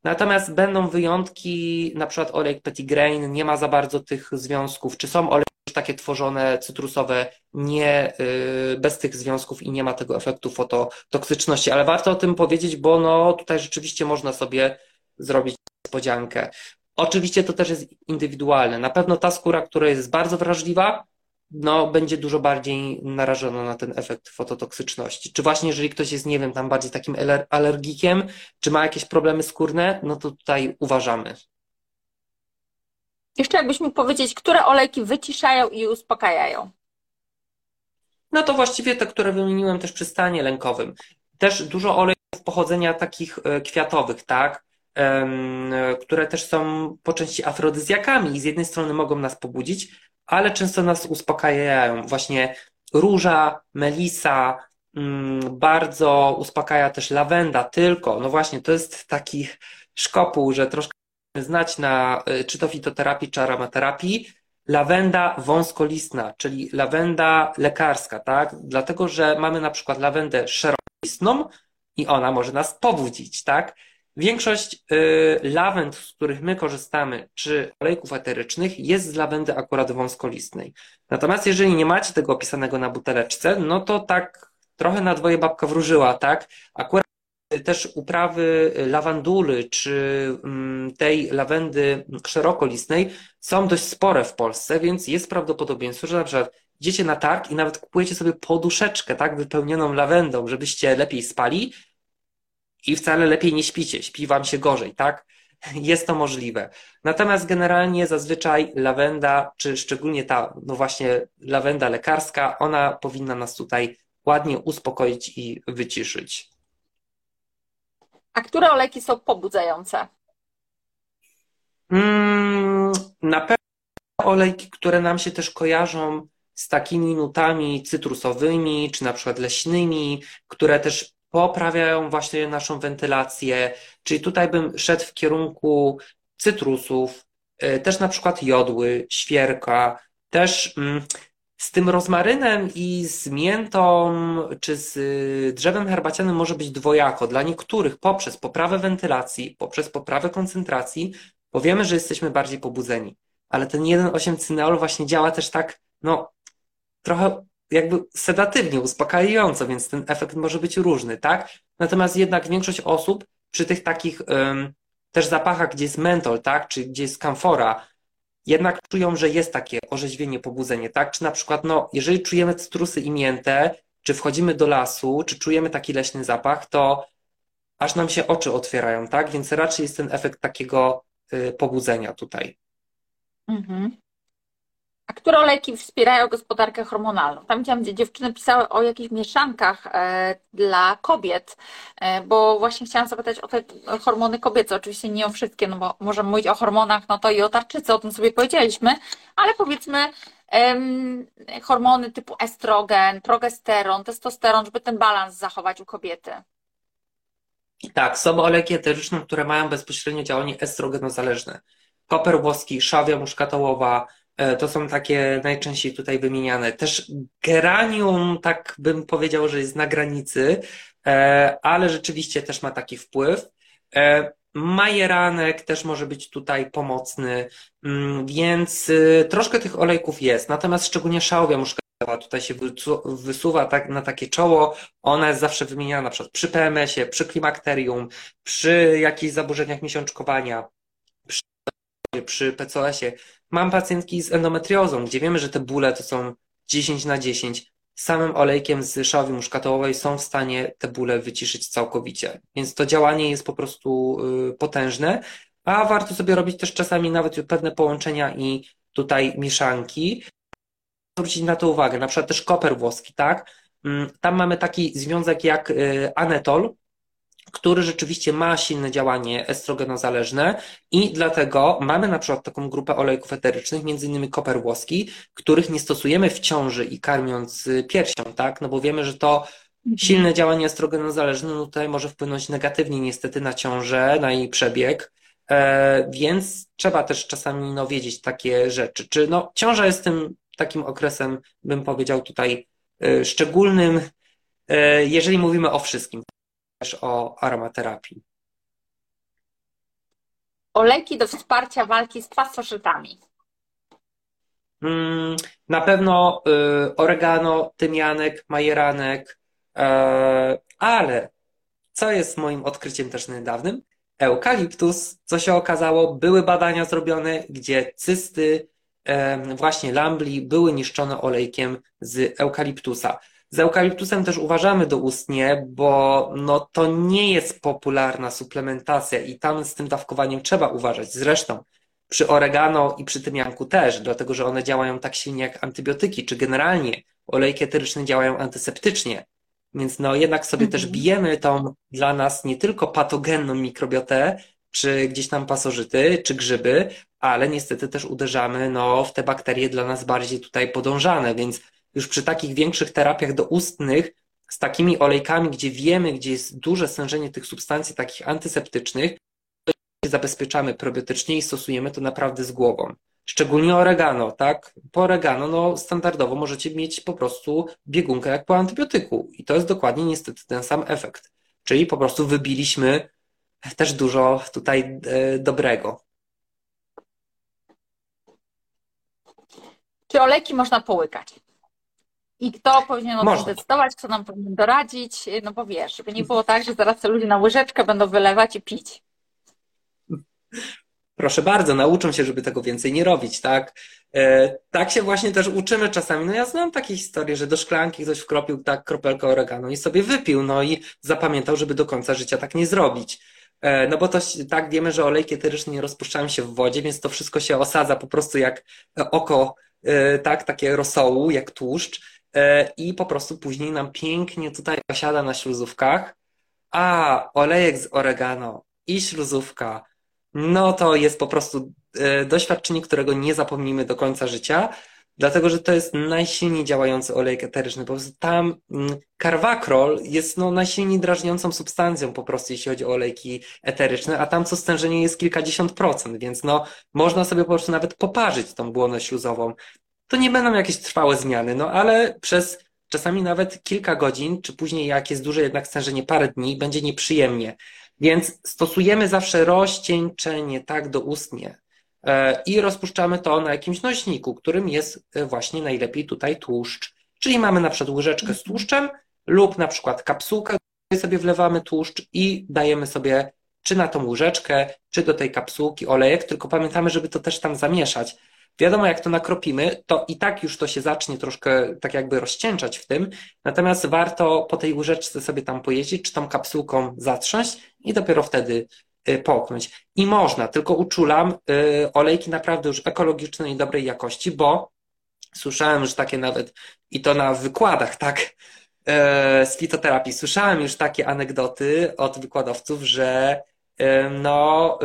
Natomiast będą wyjątki, na przykład olejek Petitgrain nie ma za bardzo tych związków, czy są olejki takie tworzone cytrusowe nie y, bez tych związków i nie ma tego efektu fototoksyczności, ale warto o tym powiedzieć, bo no tutaj rzeczywiście można sobie zrobić niespodziankę. Oczywiście to też jest indywidualne. Na pewno ta skóra, która jest bardzo wrażliwa, no, będzie dużo bardziej narażona na ten efekt fototoksyczności. Czy właśnie jeżeli ktoś jest, nie wiem, tam bardziej takim alergikiem, czy ma jakieś problemy skórne, no to tutaj uważamy. Jeszcze jakbyś mógł powiedzieć, które olejki wyciszają i uspokajają? No to właściwie te, które wymieniłem też przy stanie lękowym. Też dużo olejków pochodzenia takich e, kwiatowych, tak? które też są po części afrodyzjakami i z jednej strony mogą nas pobudzić, ale często nas uspokajają. Właśnie róża, melisa, mm, bardzo uspokaja też lawenda, tylko, no właśnie, to jest taki szkopuł, że troszkę znać na y, czy to fitoterapii, czy aromaterapii, lawenda wąskolistna, czyli lawenda lekarska, tak? Dlatego, że mamy na przykład lawendę szerokolistną i ona może nas pobudzić, tak? Większość y, lawend, z których my korzystamy, czy olejków eterycznych, jest z lawendy akurat wąskolistnej. Natomiast jeżeli nie macie tego opisanego na buteleczce, no to tak trochę na dwoje babka wróżyła, tak? Akurat też uprawy lawanduly czy mm, tej lawendy szerokolistnej są dość spore w Polsce, więc jest prawdopodobieństwo, że na przykład idziecie na targ i nawet kupujecie sobie poduszeczkę, tak, wypełnioną lawendą, żebyście lepiej spali i wcale lepiej nie śpicie, śpi wam się gorzej, tak? Jest to możliwe. Natomiast generalnie zazwyczaj lawenda, czy szczególnie ta, no właśnie lawenda lekarska, ona powinna nas tutaj ładnie uspokoić i wyciszyć. A które olejki są pobudzające? Mm, na pewno olejki, które nam się też kojarzą z takimi nutami cytrusowymi, czy na przykład leśnymi, które też poprawiają właśnie naszą wentylację. Czyli tutaj bym szedł w kierunku cytrusów, y, też na przykład jodły, świerka, też mm, z tym rozmarynem i z miętą czy z y, drzewem herbacianym może być dwojako. Dla niektórych poprzez poprawę wentylacji, poprzez poprawę koncentracji, bo wiemy, że jesteśmy bardziej pobudzeni. Ale ten 1,8 cyneol właśnie działa też tak, no, trochę jakby sedatywnie, uspokajająco, więc ten efekt może być różny, tak? Natomiast jednak większość osób przy tych takich um, też zapachach, gdzie jest mentol, tak? Czy gdzie jest kamfora, jednak czują, że jest takie orzeźwienie, pobudzenie, tak? Czy na przykład, no, jeżeli czujemy cytrusy i miętę, czy wchodzimy do lasu, czy czujemy taki leśny zapach, to aż nam się oczy otwierają, tak? Więc raczej jest ten efekt takiego y, pobudzenia tutaj. Mhm. A które olejki wspierają gospodarkę hormonalną? Tam widziałam, gdzie dziewczyny pisały o jakichś mieszankach e, dla kobiet, e, bo właśnie chciałam zapytać o te hormony kobiece. Oczywiście nie o wszystkie, no bo możemy mówić o hormonach, no to i o tarczycy, o tym sobie powiedzieliśmy, ale powiedzmy hormony typu estrogen, progesteron, testosteron, żeby ten balans zachować u kobiety. Tak, są olejki eteryczne, które mają bezpośrednio działanie estrogenozależne. Koper włoski, szawia muszkatołowa, to są takie najczęściej tutaj wymieniane. Też geranium, tak bym powiedział, że jest na granicy, e, ale rzeczywiście też ma taki wpływ. E, majeranek też może być tutaj pomocny, mm, więc y, troszkę tych olejków jest. Natomiast szczególnie szałwia muszkatowa tutaj się wysuwa tak na takie czoło. Ona jest zawsze wymieniana na przykład przy PMS-ie, przy klimakterium, przy jakichś zaburzeniach miesiączkowania, przy PCOS-ie. Mam pacjentki z endometriozą, gdzie wiemy, że te bóle to są 10 na 10. Samym olejkiem z szałwi muszkatołowej są w stanie te bóle wyciszyć całkowicie. Więc to działanie jest po prostu y, potężne, a warto sobie robić też czasami nawet pewne połączenia i tutaj mieszanki. Zwrócić na to uwagę, na przykład też koper włoski, tak? Mm, tam mamy taki związek jak y, anetol, który rzeczywiście ma silne działanie estrogenozależne i dlatego mamy na przykład taką grupę olejków eterycznych, między innymi koper włoski, których nie stosujemy w ciąży i karmiąc y, piersią, tak? No bo wiemy, że to mhm. silne działanie estrogenozależne no tutaj może wpłynąć negatywnie niestety na ciążę, na jej przebieg, e, więc trzeba też czasami no, wiedzieć takie rzeczy. Czy no, ciąża jest tym takim okresem, bym powiedział tutaj, y, szczególnym, e, jeżeli mówimy o wszystkim o aromaterapii. Olejki do wsparcia walki z pasożytami. Mm, na pewno y, oregano, tymianek, majeranek, e, ale co jest moim odkryciem też niedawnym? Eukaliptus, co się okazało, były badania zrobione, gdzie cysty właśnie lambli były niszczone olejkiem z eukaliptusa. Z eukaliptusem też uważamy doustnie, bo no, to nie jest popularna suplementacja i tam z tym dawkowaniem trzeba uważać. Zresztą przy oregano i przy tymianku też, dlatego że one działają tak silnie jak antybiotyki, czy generalnie olejki eteryczne działają antyseptycznie. Więc no jednak sobie też mhm. bijemy tą dla nas nie tylko patogenną mikrobiotę, czy gdzieś tam pasożyty, czy grzyby, ale niestety też uderzamy no, w te bakterie dla nas bardziej tutaj podążane, więc już przy takich większych terapiach doustnych z takimi olejkami, gdzie wiemy, gdzie jest duże stężenie tych substancji takich antyseptycznych, zabezpieczamy probiotycznie i stosujemy to naprawdę z głową. Szczególnie oregano, tak? Po oregano, no standardowo możecie mieć po prostu biegunkę jak po antybiotyku. I to jest dokładnie niestety ten sam efekt. Czyli po prostu wybiliśmy też dużo tutaj e, dobrego. Czy olejki można połykać? I kto powinien o tym Można. decydować, kto nam powinien doradzić? No bo wiesz, żeby nie było tak, że zaraz te ludzie na łyżeczkę będą wylewać i pić. Proszę bardzo, nauczą się, żeby tego więcej nie robić, tak? E, tak się właśnie też uczymy czasami. No ja znam takie historie, że do szklanki ktoś wkropił tak kropelkę oregano i sobie wypił, no i zapamiętał, żeby do końca życia tak nie zrobić. E, no bo to tak wiemy, że olejki eteryczne nie rozpuszczają się w wodzie, więc to wszystko się osadza po prostu jak oko, e, tak, takie rosołu, jak tłuszcz i po prostu później nam pięknie tutaj osiada na śluzówkach. A, olejek z oregano i śluzówka no to jest po prostu e, doświadczenie, którego nie zapomnimy do końca życia, dlatego że to jest najsilniej działający olejek eteryczny. Po prostu tam karwakrol mm, jest no, najsilniej drażniącą substancją po prostu, jeśli chodzi o olejki eteryczne, a tam co stężenie jest kilkadziesiąt procent, więc no, można sobie po prostu nawet poparzyć tą błonę śluzową. To nie będą jakieś trwałe zmiany, no ale przez czasami nawet kilka godzin, czy później jak jest duże jednak stężenie parę dni, będzie nieprzyjemnie. Więc stosujemy zawsze rozcieńczenie tak doustnie e, i rozpuszczamy to na jakimś nośniku, którym jest e, właśnie najlepiej tutaj tłuszcz. Czyli mamy na przykład łyżeczkę z tłuszczem lub na przykład kapsułkę, sobie wlewamy tłuszcz i dajemy sobie czy na tą łyżeczkę, czy do tej kapsułki olejek, tylko pamiętamy, żeby to też tam zamieszać, Wiadomo, jak to nakropimy, to i tak już to się zacznie troszkę tak jakby rozcieńczać w tym, natomiast warto po tej łyżeczce sobie tam pojeździć, czy tą kapsułką zatrząść i dopiero wtedy y, połknąć. I można, tylko uczulam y, olejki naprawdę już ekologiczne i dobrej jakości, bo słyszałem że takie nawet, i to na wykładach, tak, y, z fitoterapii, słyszałem już takie anegdoty od wykładowców, że no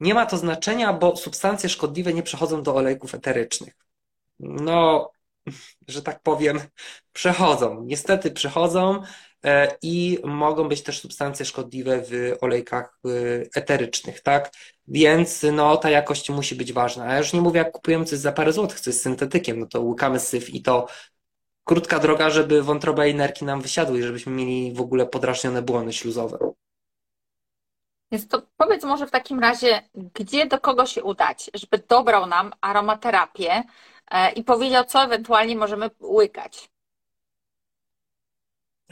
nie ma to znaczenia, bo substancje szkodliwe nie przechodzą do olejków eterycznych. No, że tak powiem, przechodzą. Niestety przechodzą e, i mogą być też substancje szkodliwe w olejkach eterycznych, tak? Więc no, ta jakość musi być ważna. A ja już nie mówię, jak kupujemy coś za parę złotych, coś z syntetykiem, no to łykamy syf i to krótka droga, żeby wątroba i nerki nam wysiadły i żebyśmy mieli w ogóle podrażnione błony śluzowe. Więc to powiedz może w takim razie, gdzie do kogo się udać, żeby dobrał nam aromaterapię e, i powiedział, co ewentualnie możemy łykać.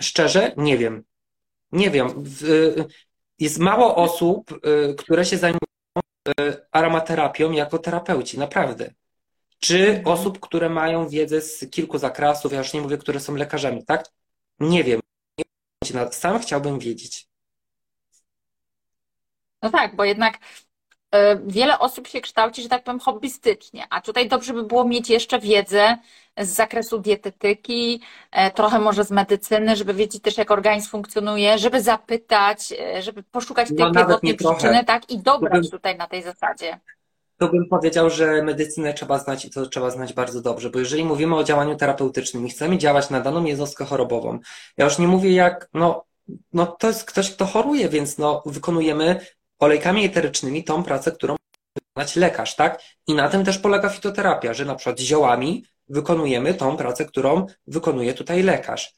Szczerze, nie wiem. Nie wiem. Jest mało osób, y, które się zajmują y, aromaterapią jako terapeuci, naprawdę. Czy mhm. osób, które mają wiedzę z kilku zakresów, ja już nie mówię, które są lekarzami, tak? Nie wiem. Sam chciałbym wiedzieć. No tak, bo jednak e, wiele osób się kształci, że tak powiem, hobbystycznie, a tutaj dobrze by było mieć jeszcze wiedzę z zakresu dietetyki, e, trochę może z medycyny, żeby wiedzieć też, jak organizm funkcjonuje, żeby zapytać, e, żeby poszukać tej no, pierwotnej przyczyny, tak, i dobrać bym, tutaj na tej zasadzie. To bym powiedział, że medycynę trzeba znać i to trzeba znać bardzo dobrze, bo jeżeli mówimy o działaniu terapeutycznym i chcemy działać na daną jednostkę chorobową, ja już nie mówię jak, no, no to jest ktoś, kto choruje, więc no, wykonujemy olejkami eterycznymi tą pracę, którą wykonać lekarz, tak? I na tym też polega fitoterapia, że na przykład ziołami wykonujemy tą pracę, którą wykonuje tutaj lekarz.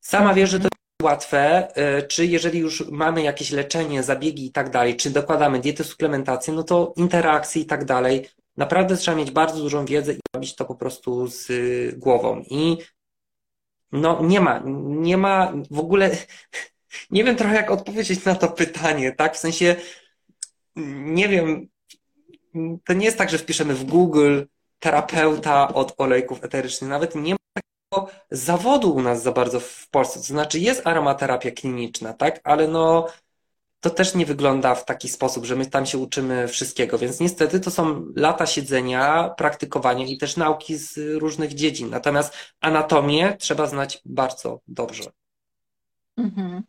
Sama wiesz, że to jest łatwe, y, czy jeżeli już mamy jakieś leczenie, zabiegi i tak dalej, czy dokładamy dietę, suplementację, no to interakcje i tak dalej. Naprawdę trzeba mieć bardzo dużą wiedzę i robić to po prostu z głową. I no nie ma, nie ma w ogóle nie wiem trochę jak odpowiedzieć na to pytanie, tak? W sensie, nie wiem, to nie jest tak, że wpiszemy w Google terapeuta od olejków eterycznych. Nawet nie ma takiego zawodu u nas za bardzo w Polsce. To znaczy jest aromaterapia kliniczna, tak? Ale no, to też nie wygląda w taki sposób, że my tam się uczymy wszystkiego, więc niestety to są lata siedzenia, praktykowania i też nauki z różnych dziedzin. Natomiast anatomię trzeba znać bardzo dobrze. Mhm.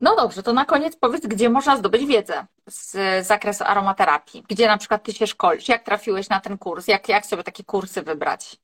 No dobrze, to na koniec powiedz, gdzie można zdobyć wiedzę z zakresu aromaterapii? Gdzie na przykład ty się szkolisz? Jak trafiłeś na ten kurs? Jak, jak sobie takie kursy wybrać?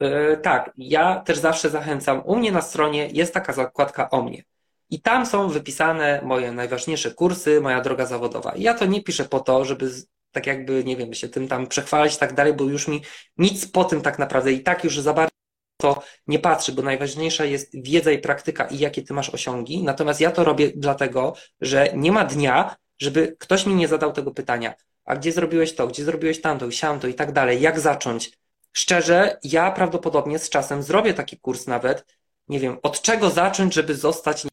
Yy, tak, ja też zawsze zachęcam. U mnie na stronie jest taka zakładka o mnie. I tam są wypisane moje najważniejsze kursy, moja droga zawodowa. I ja to nie piszę po to, żeby tak jakby, nie wiem, się tym tam przechwalać i tak dalej, bo już mi nic po tym tak naprawdę i tak już za bardzo to nie patrzy, bo najważniejsza jest wiedza i praktyka i jakie ty masz osiągi. Natomiast ja to robię dlatego, że nie ma dnia, żeby ktoś mi nie zadał tego pytania. A gdzie zrobiłeś to, gdzie zrobiłeś tamto siamto i tak dalej, jak zacząć? Szczerze, ja prawdopodobnie z czasem zrobię taki kurs nawet, nie wiem, od czego zacząć, żeby zostać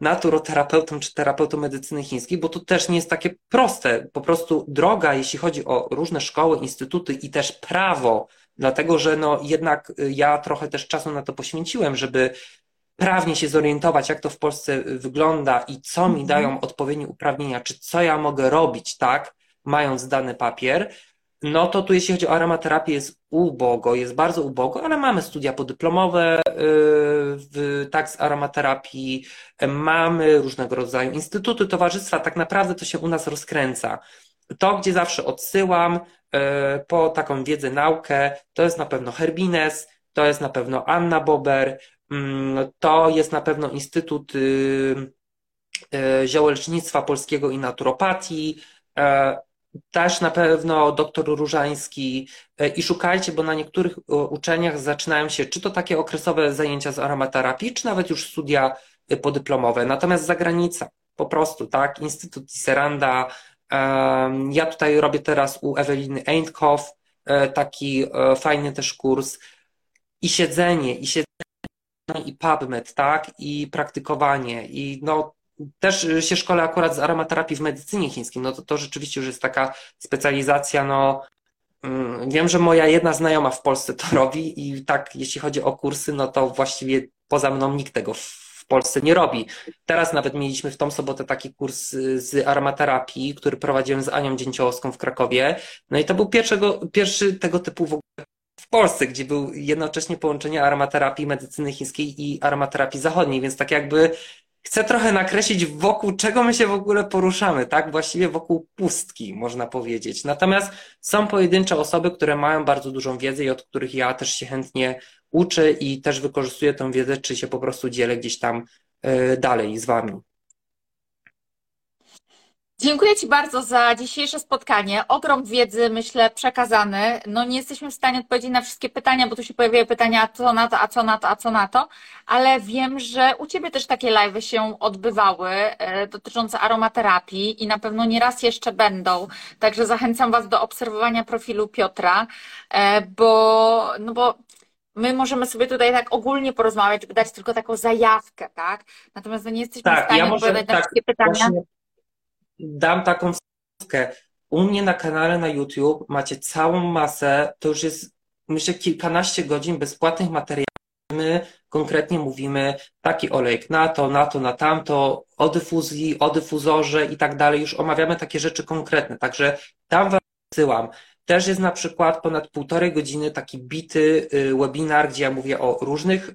naturoterapeutą czy terapeutą medycyny chińskiej, bo to też nie jest takie proste. Po prostu droga, jeśli chodzi o różne szkoły, instytuty i też prawo, dlatego że no jednak y, ja trochę też czasu na to poświęciłem, żeby prawnie się zorientować, jak to w Polsce wygląda i co mi mhm. dają odpowiednie uprawnienia, czy co ja mogę robić, tak, mając dany papier, no to tu jeśli chodzi o aromaterapię jest ubogo, jest bardzo ubogo, ale mamy studia podyplomowe y, w, tak z aromaterapii, mamy różnego rodzaju instytuty, towarzystwa, tak naprawdę to się u nas rozkręca. To, gdzie zawsze odsyłam y, po taką wiedzę, naukę, to jest na pewno Herbines, to jest na pewno Anna Bober, mm, to jest na pewno Instytut y, Ziołolecznictwa Polskiego i Naturopatii, też na pewno doktor Różański e, i szukajcie, bo na niektórych e, uczelniach zaczynają się czy to takie okresowe zajęcia z aromaterapii, czy nawet już studia e, podyplomowe. Natomiast zagranica, po prostu, tak, Instytut Seranda. Ja tutaj robię teraz u Eweliny Eindhoff taki fajny też kurs i siedzenie, i siedzenie, i PubMed, tak, i praktykowanie, i no też się szkole akurat z aromaterapii w medycynie chińskiej, no to to rzeczywiście już jest taka specjalizacja, no mm, wiem, że moja jedna znajoma w Polsce to robi i tak jeśli chodzi o kursy, no to właściwie poza mną nikt tego Polsce nie robi. Teraz nawet mieliśmy w tą sobotę taki kurs z aromaterapii, który prowadziłem z Anią Dzięciołowską w Krakowie, no i to był pierwszego, pierwszy tego typu w ogóle w Polsce, gdzie był jednocześnie połączenie aromaterapii medycyny chińskiej i aromaterapii zachodniej, więc tak jakby chcę trochę nakreślić, wokół czego my się w ogóle poruszamy, tak? Właściwie wokół pustki, można powiedzieć. Natomiast są pojedyncze osoby, które mają bardzo dużą wiedzę i od których ja też się chętnie uczę i też wykorzystuję tę wiedzę, czy się po prostu dzielę gdzieś tam e, dalej z Wami. Dziękuję Ci bardzo za dzisiejsze spotkanie. Ogrom wiedzy, myślę, przekazany. No nie jesteśmy w stanie odpowiedzieć na wszystkie pytania, bo tu się pojawiają pytania, a co na to, a co na to, a co na to, ale wiem, że u Ciebie też takie live się odbywały e, dotyczące aromaterapii i na pewno nie raz jeszcze będą. Także zachęcam Was do obserwowania profilu Piotra, e, bo, no bo my możemy sobie tutaj tak ogólnie porozmawiać, dać tylko taką zajawkę, tak? Natomiast no nie jesteśmy tak, w stanie ja odpowiadać na tak, wszystkie pytania. Dam taką wskazówkę. U mnie na kanale na YouTube macie całą masę, to już jest myślę kilkanaście godzin bezpłatnych materiałów. My konkretnie mówimy taki olejek na to, na to, na tamto, o dyfuzji, o dyfuzorze i tak dalej. Już omawiamy takie rzeczy konkretne, także tam wam wysyłam. Też jest na przykład ponad półtorej godziny taki bity y, webinar, gdzie ja mówię o różnych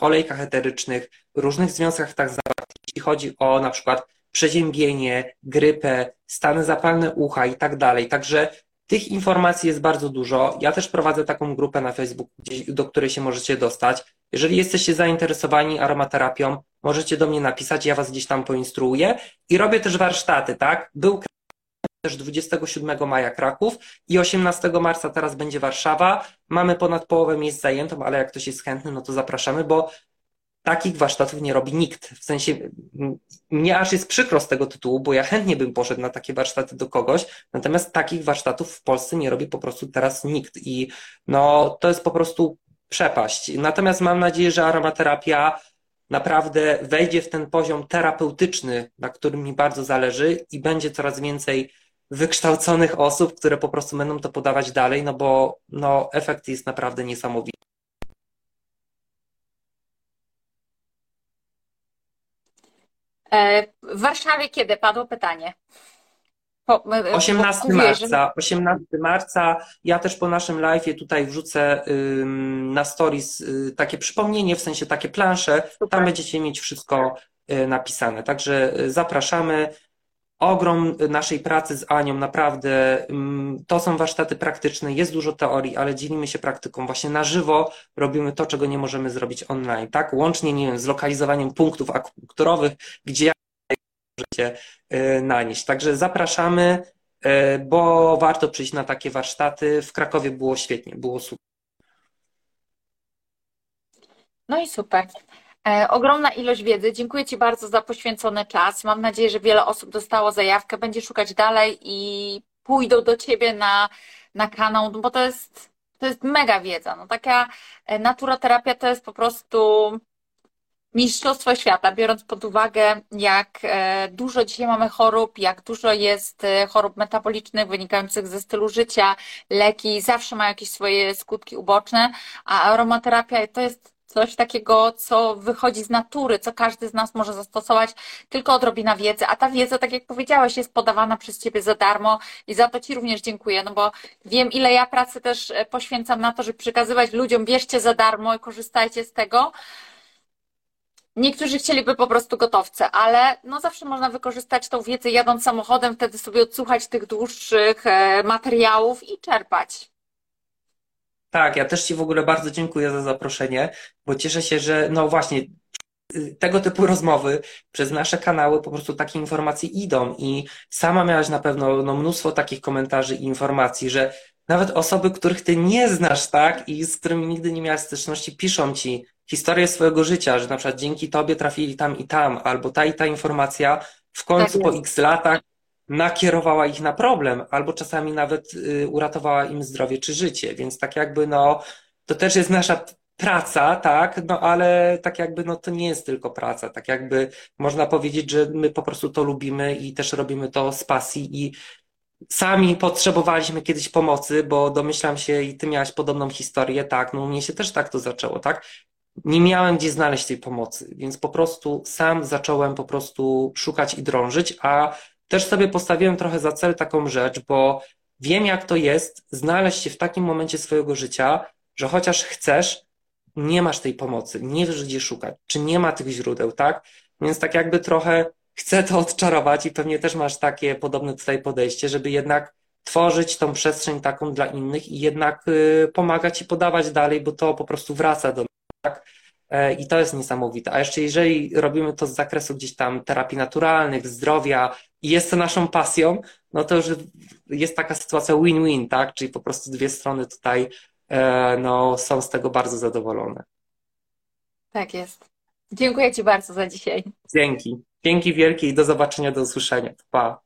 olejkach eterycznych, różnych związkach tak zawartych. Jeśli chodzi o na przykład przeziębienie, grypę, stany zapalne ucha i tak dalej. Także tych informacji jest bardzo dużo. Ja też prowadzę taką grupę na Facebooku, do której się możecie dostać. Jeżeli jesteście zainteresowani aromaterapią, możecie do mnie napisać, ja was gdzieś tam poinstruuję i robię też warsztaty, tak? Był też 27 maja Kraków i 18 marca teraz będzie Warszawa. Mamy ponad połowę miejsc zajętą, ale jak ktoś jest chętny, no to zapraszamy, bo takich warsztatów nie robi nikt. W sensie mnie aż jest przykro z tego tytułu, bo ja chętnie bym poszedł na takie warsztaty do kogoś, natomiast takich warsztatów w Polsce nie robi po prostu teraz nikt i no to jest po prostu przepaść. Natomiast mam nadzieję, że aromaterapia naprawdę wejdzie w ten poziom terapeutyczny, na którym mi bardzo zależy i będzie coraz więcej wykształconych osób, które po prostu będą to podawać dalej, no bo no, efekt jest naprawdę niesamowity. E, w Warszawie kiedy padło pytanie? Po, 18 po, marca. 18 marca. Ja też po naszym live'ie tutaj wrzucę na stories y, takie przypomnienie, w sensie takie plansze. Super. Tam będziecie mieć wszystko y, napisane. Także y, zapraszamy. Ogrom naszej pracy z Anią, naprawdę. mm, To są warsztaty praktyczne, jest dużo teorii, ale dzielimy się praktyką. Właśnie na żywo robimy to, czego nie możemy zrobić online, tak? Łącznie, nie wiem, z lokalizowaniem punktów akupunkturowych, gdzie możecie y, nanieść. Także zapraszamy, y, bo warto przyjść na takie warsztaty. W Krakowie było świetnie, było super. No i super. E, ogromna ilość wiedzy. Dziękuję Ci bardzo za poświęcony czas. Mam nadzieję, że wiele osób dostało zajawkę, będzie szukać dalej i pójdą do Ciebie na, na kanał, no bo to jest, to jest mega wiedza. No taka e, naturoterapia to jest po prostu mistrzostwo świata, biorąc pod uwagę, jak e, dużo dzisiaj mamy chorób, jak dużo jest chorób metabolicznych wynikających ze stylu życia, leki zawsze mają jakieś swoje skutki uboczne, a aromaterapia to jest coś takiego, co wychodzi z natury, co każdy z nas może zastosować, tylko odrobina wiedzy, a ta wiedza, tak jak powiedziałeś, jest podawana przez Ciebie za darmo i za to Ci również dziękuję, no bo wiem, ile ja pracy też e, poświęcam na to, żeby przekazywać ludziom, bierzcie za darmo i korzystajcie z tego. Niektórzy chcieliby po prostu gotowce, ale no zawsze można wykorzystać tą wiedzę jadąc samochodem, wtedy sobie odsłuchać tych dłuższych e, materiałów i czerpać. Tak, ja też Ci w ogóle bardzo dziękuję za zaproszenie, bo cieszę się, że no właśnie tego typu rozmowy przez nasze kanały po prostu takie informacje idą i sama miałaś na pewno no, mnóstwo takich komentarzy i informacji, że nawet osoby, których Ty nie znasz, tak, i z którymi nigdy nie miałaś styczności, piszą Ci historię swojego życia, że na przykład dzięki Tobie trafili tam i tam, albo ta i ta informacja w końcu Tak po x latach nakierowała ich na problem, albo czasami nawet y, uratowała im zdrowie czy życie, więc tak jakby no, to też jest nasza praca, tak, no ale tak jakby no to nie jest tylko praca, tak jakby można powiedzieć, że my po prostu to lubimy i też robimy to z pasji i sami potrzebowaliśmy kiedyś pomocy, bo domyślam się i ty miałaś podobną historię, tak, no u mnie się też tak to zaczęło, tak, nie miałem gdzie znaleźć tej pomocy, więc po prostu sam zacząłem po prostu szukać i drążyć, a też sobie postawiłem trochę za cel taką rzecz, bo wiem, jak to jest znaleźć się w takim momencie swojego życia, że chociaż chcesz, nie masz tej pomocy, nie wiesz, gdzie szukać, czy nie ma tych źródeł, tak? Więc tak jakby trochę chcę to odczarować i pewnie też masz takie podobne tutaj podejście, żeby jednak tworzyć tą przestrzeń taką dla innych i jednak y, pomagać i podawać dalej, bo to po prostu wraca do E, I to jest niesamowite. A jeszcze jeżeli robimy to z zakresu gdzieś tam terapii naturalnych, zdrowia i jest to naszą pasją, no to już jest taka sytuacja win-win, tak? Czyli po prostu dwie strony tutaj e, no, są z tego bardzo zadowolone. Tak jest. Dziękuję Ci bardzo za dzisiaj. Dzięki. Dzięki wielkie i do zobaczenia, do usłyszenia. Pa.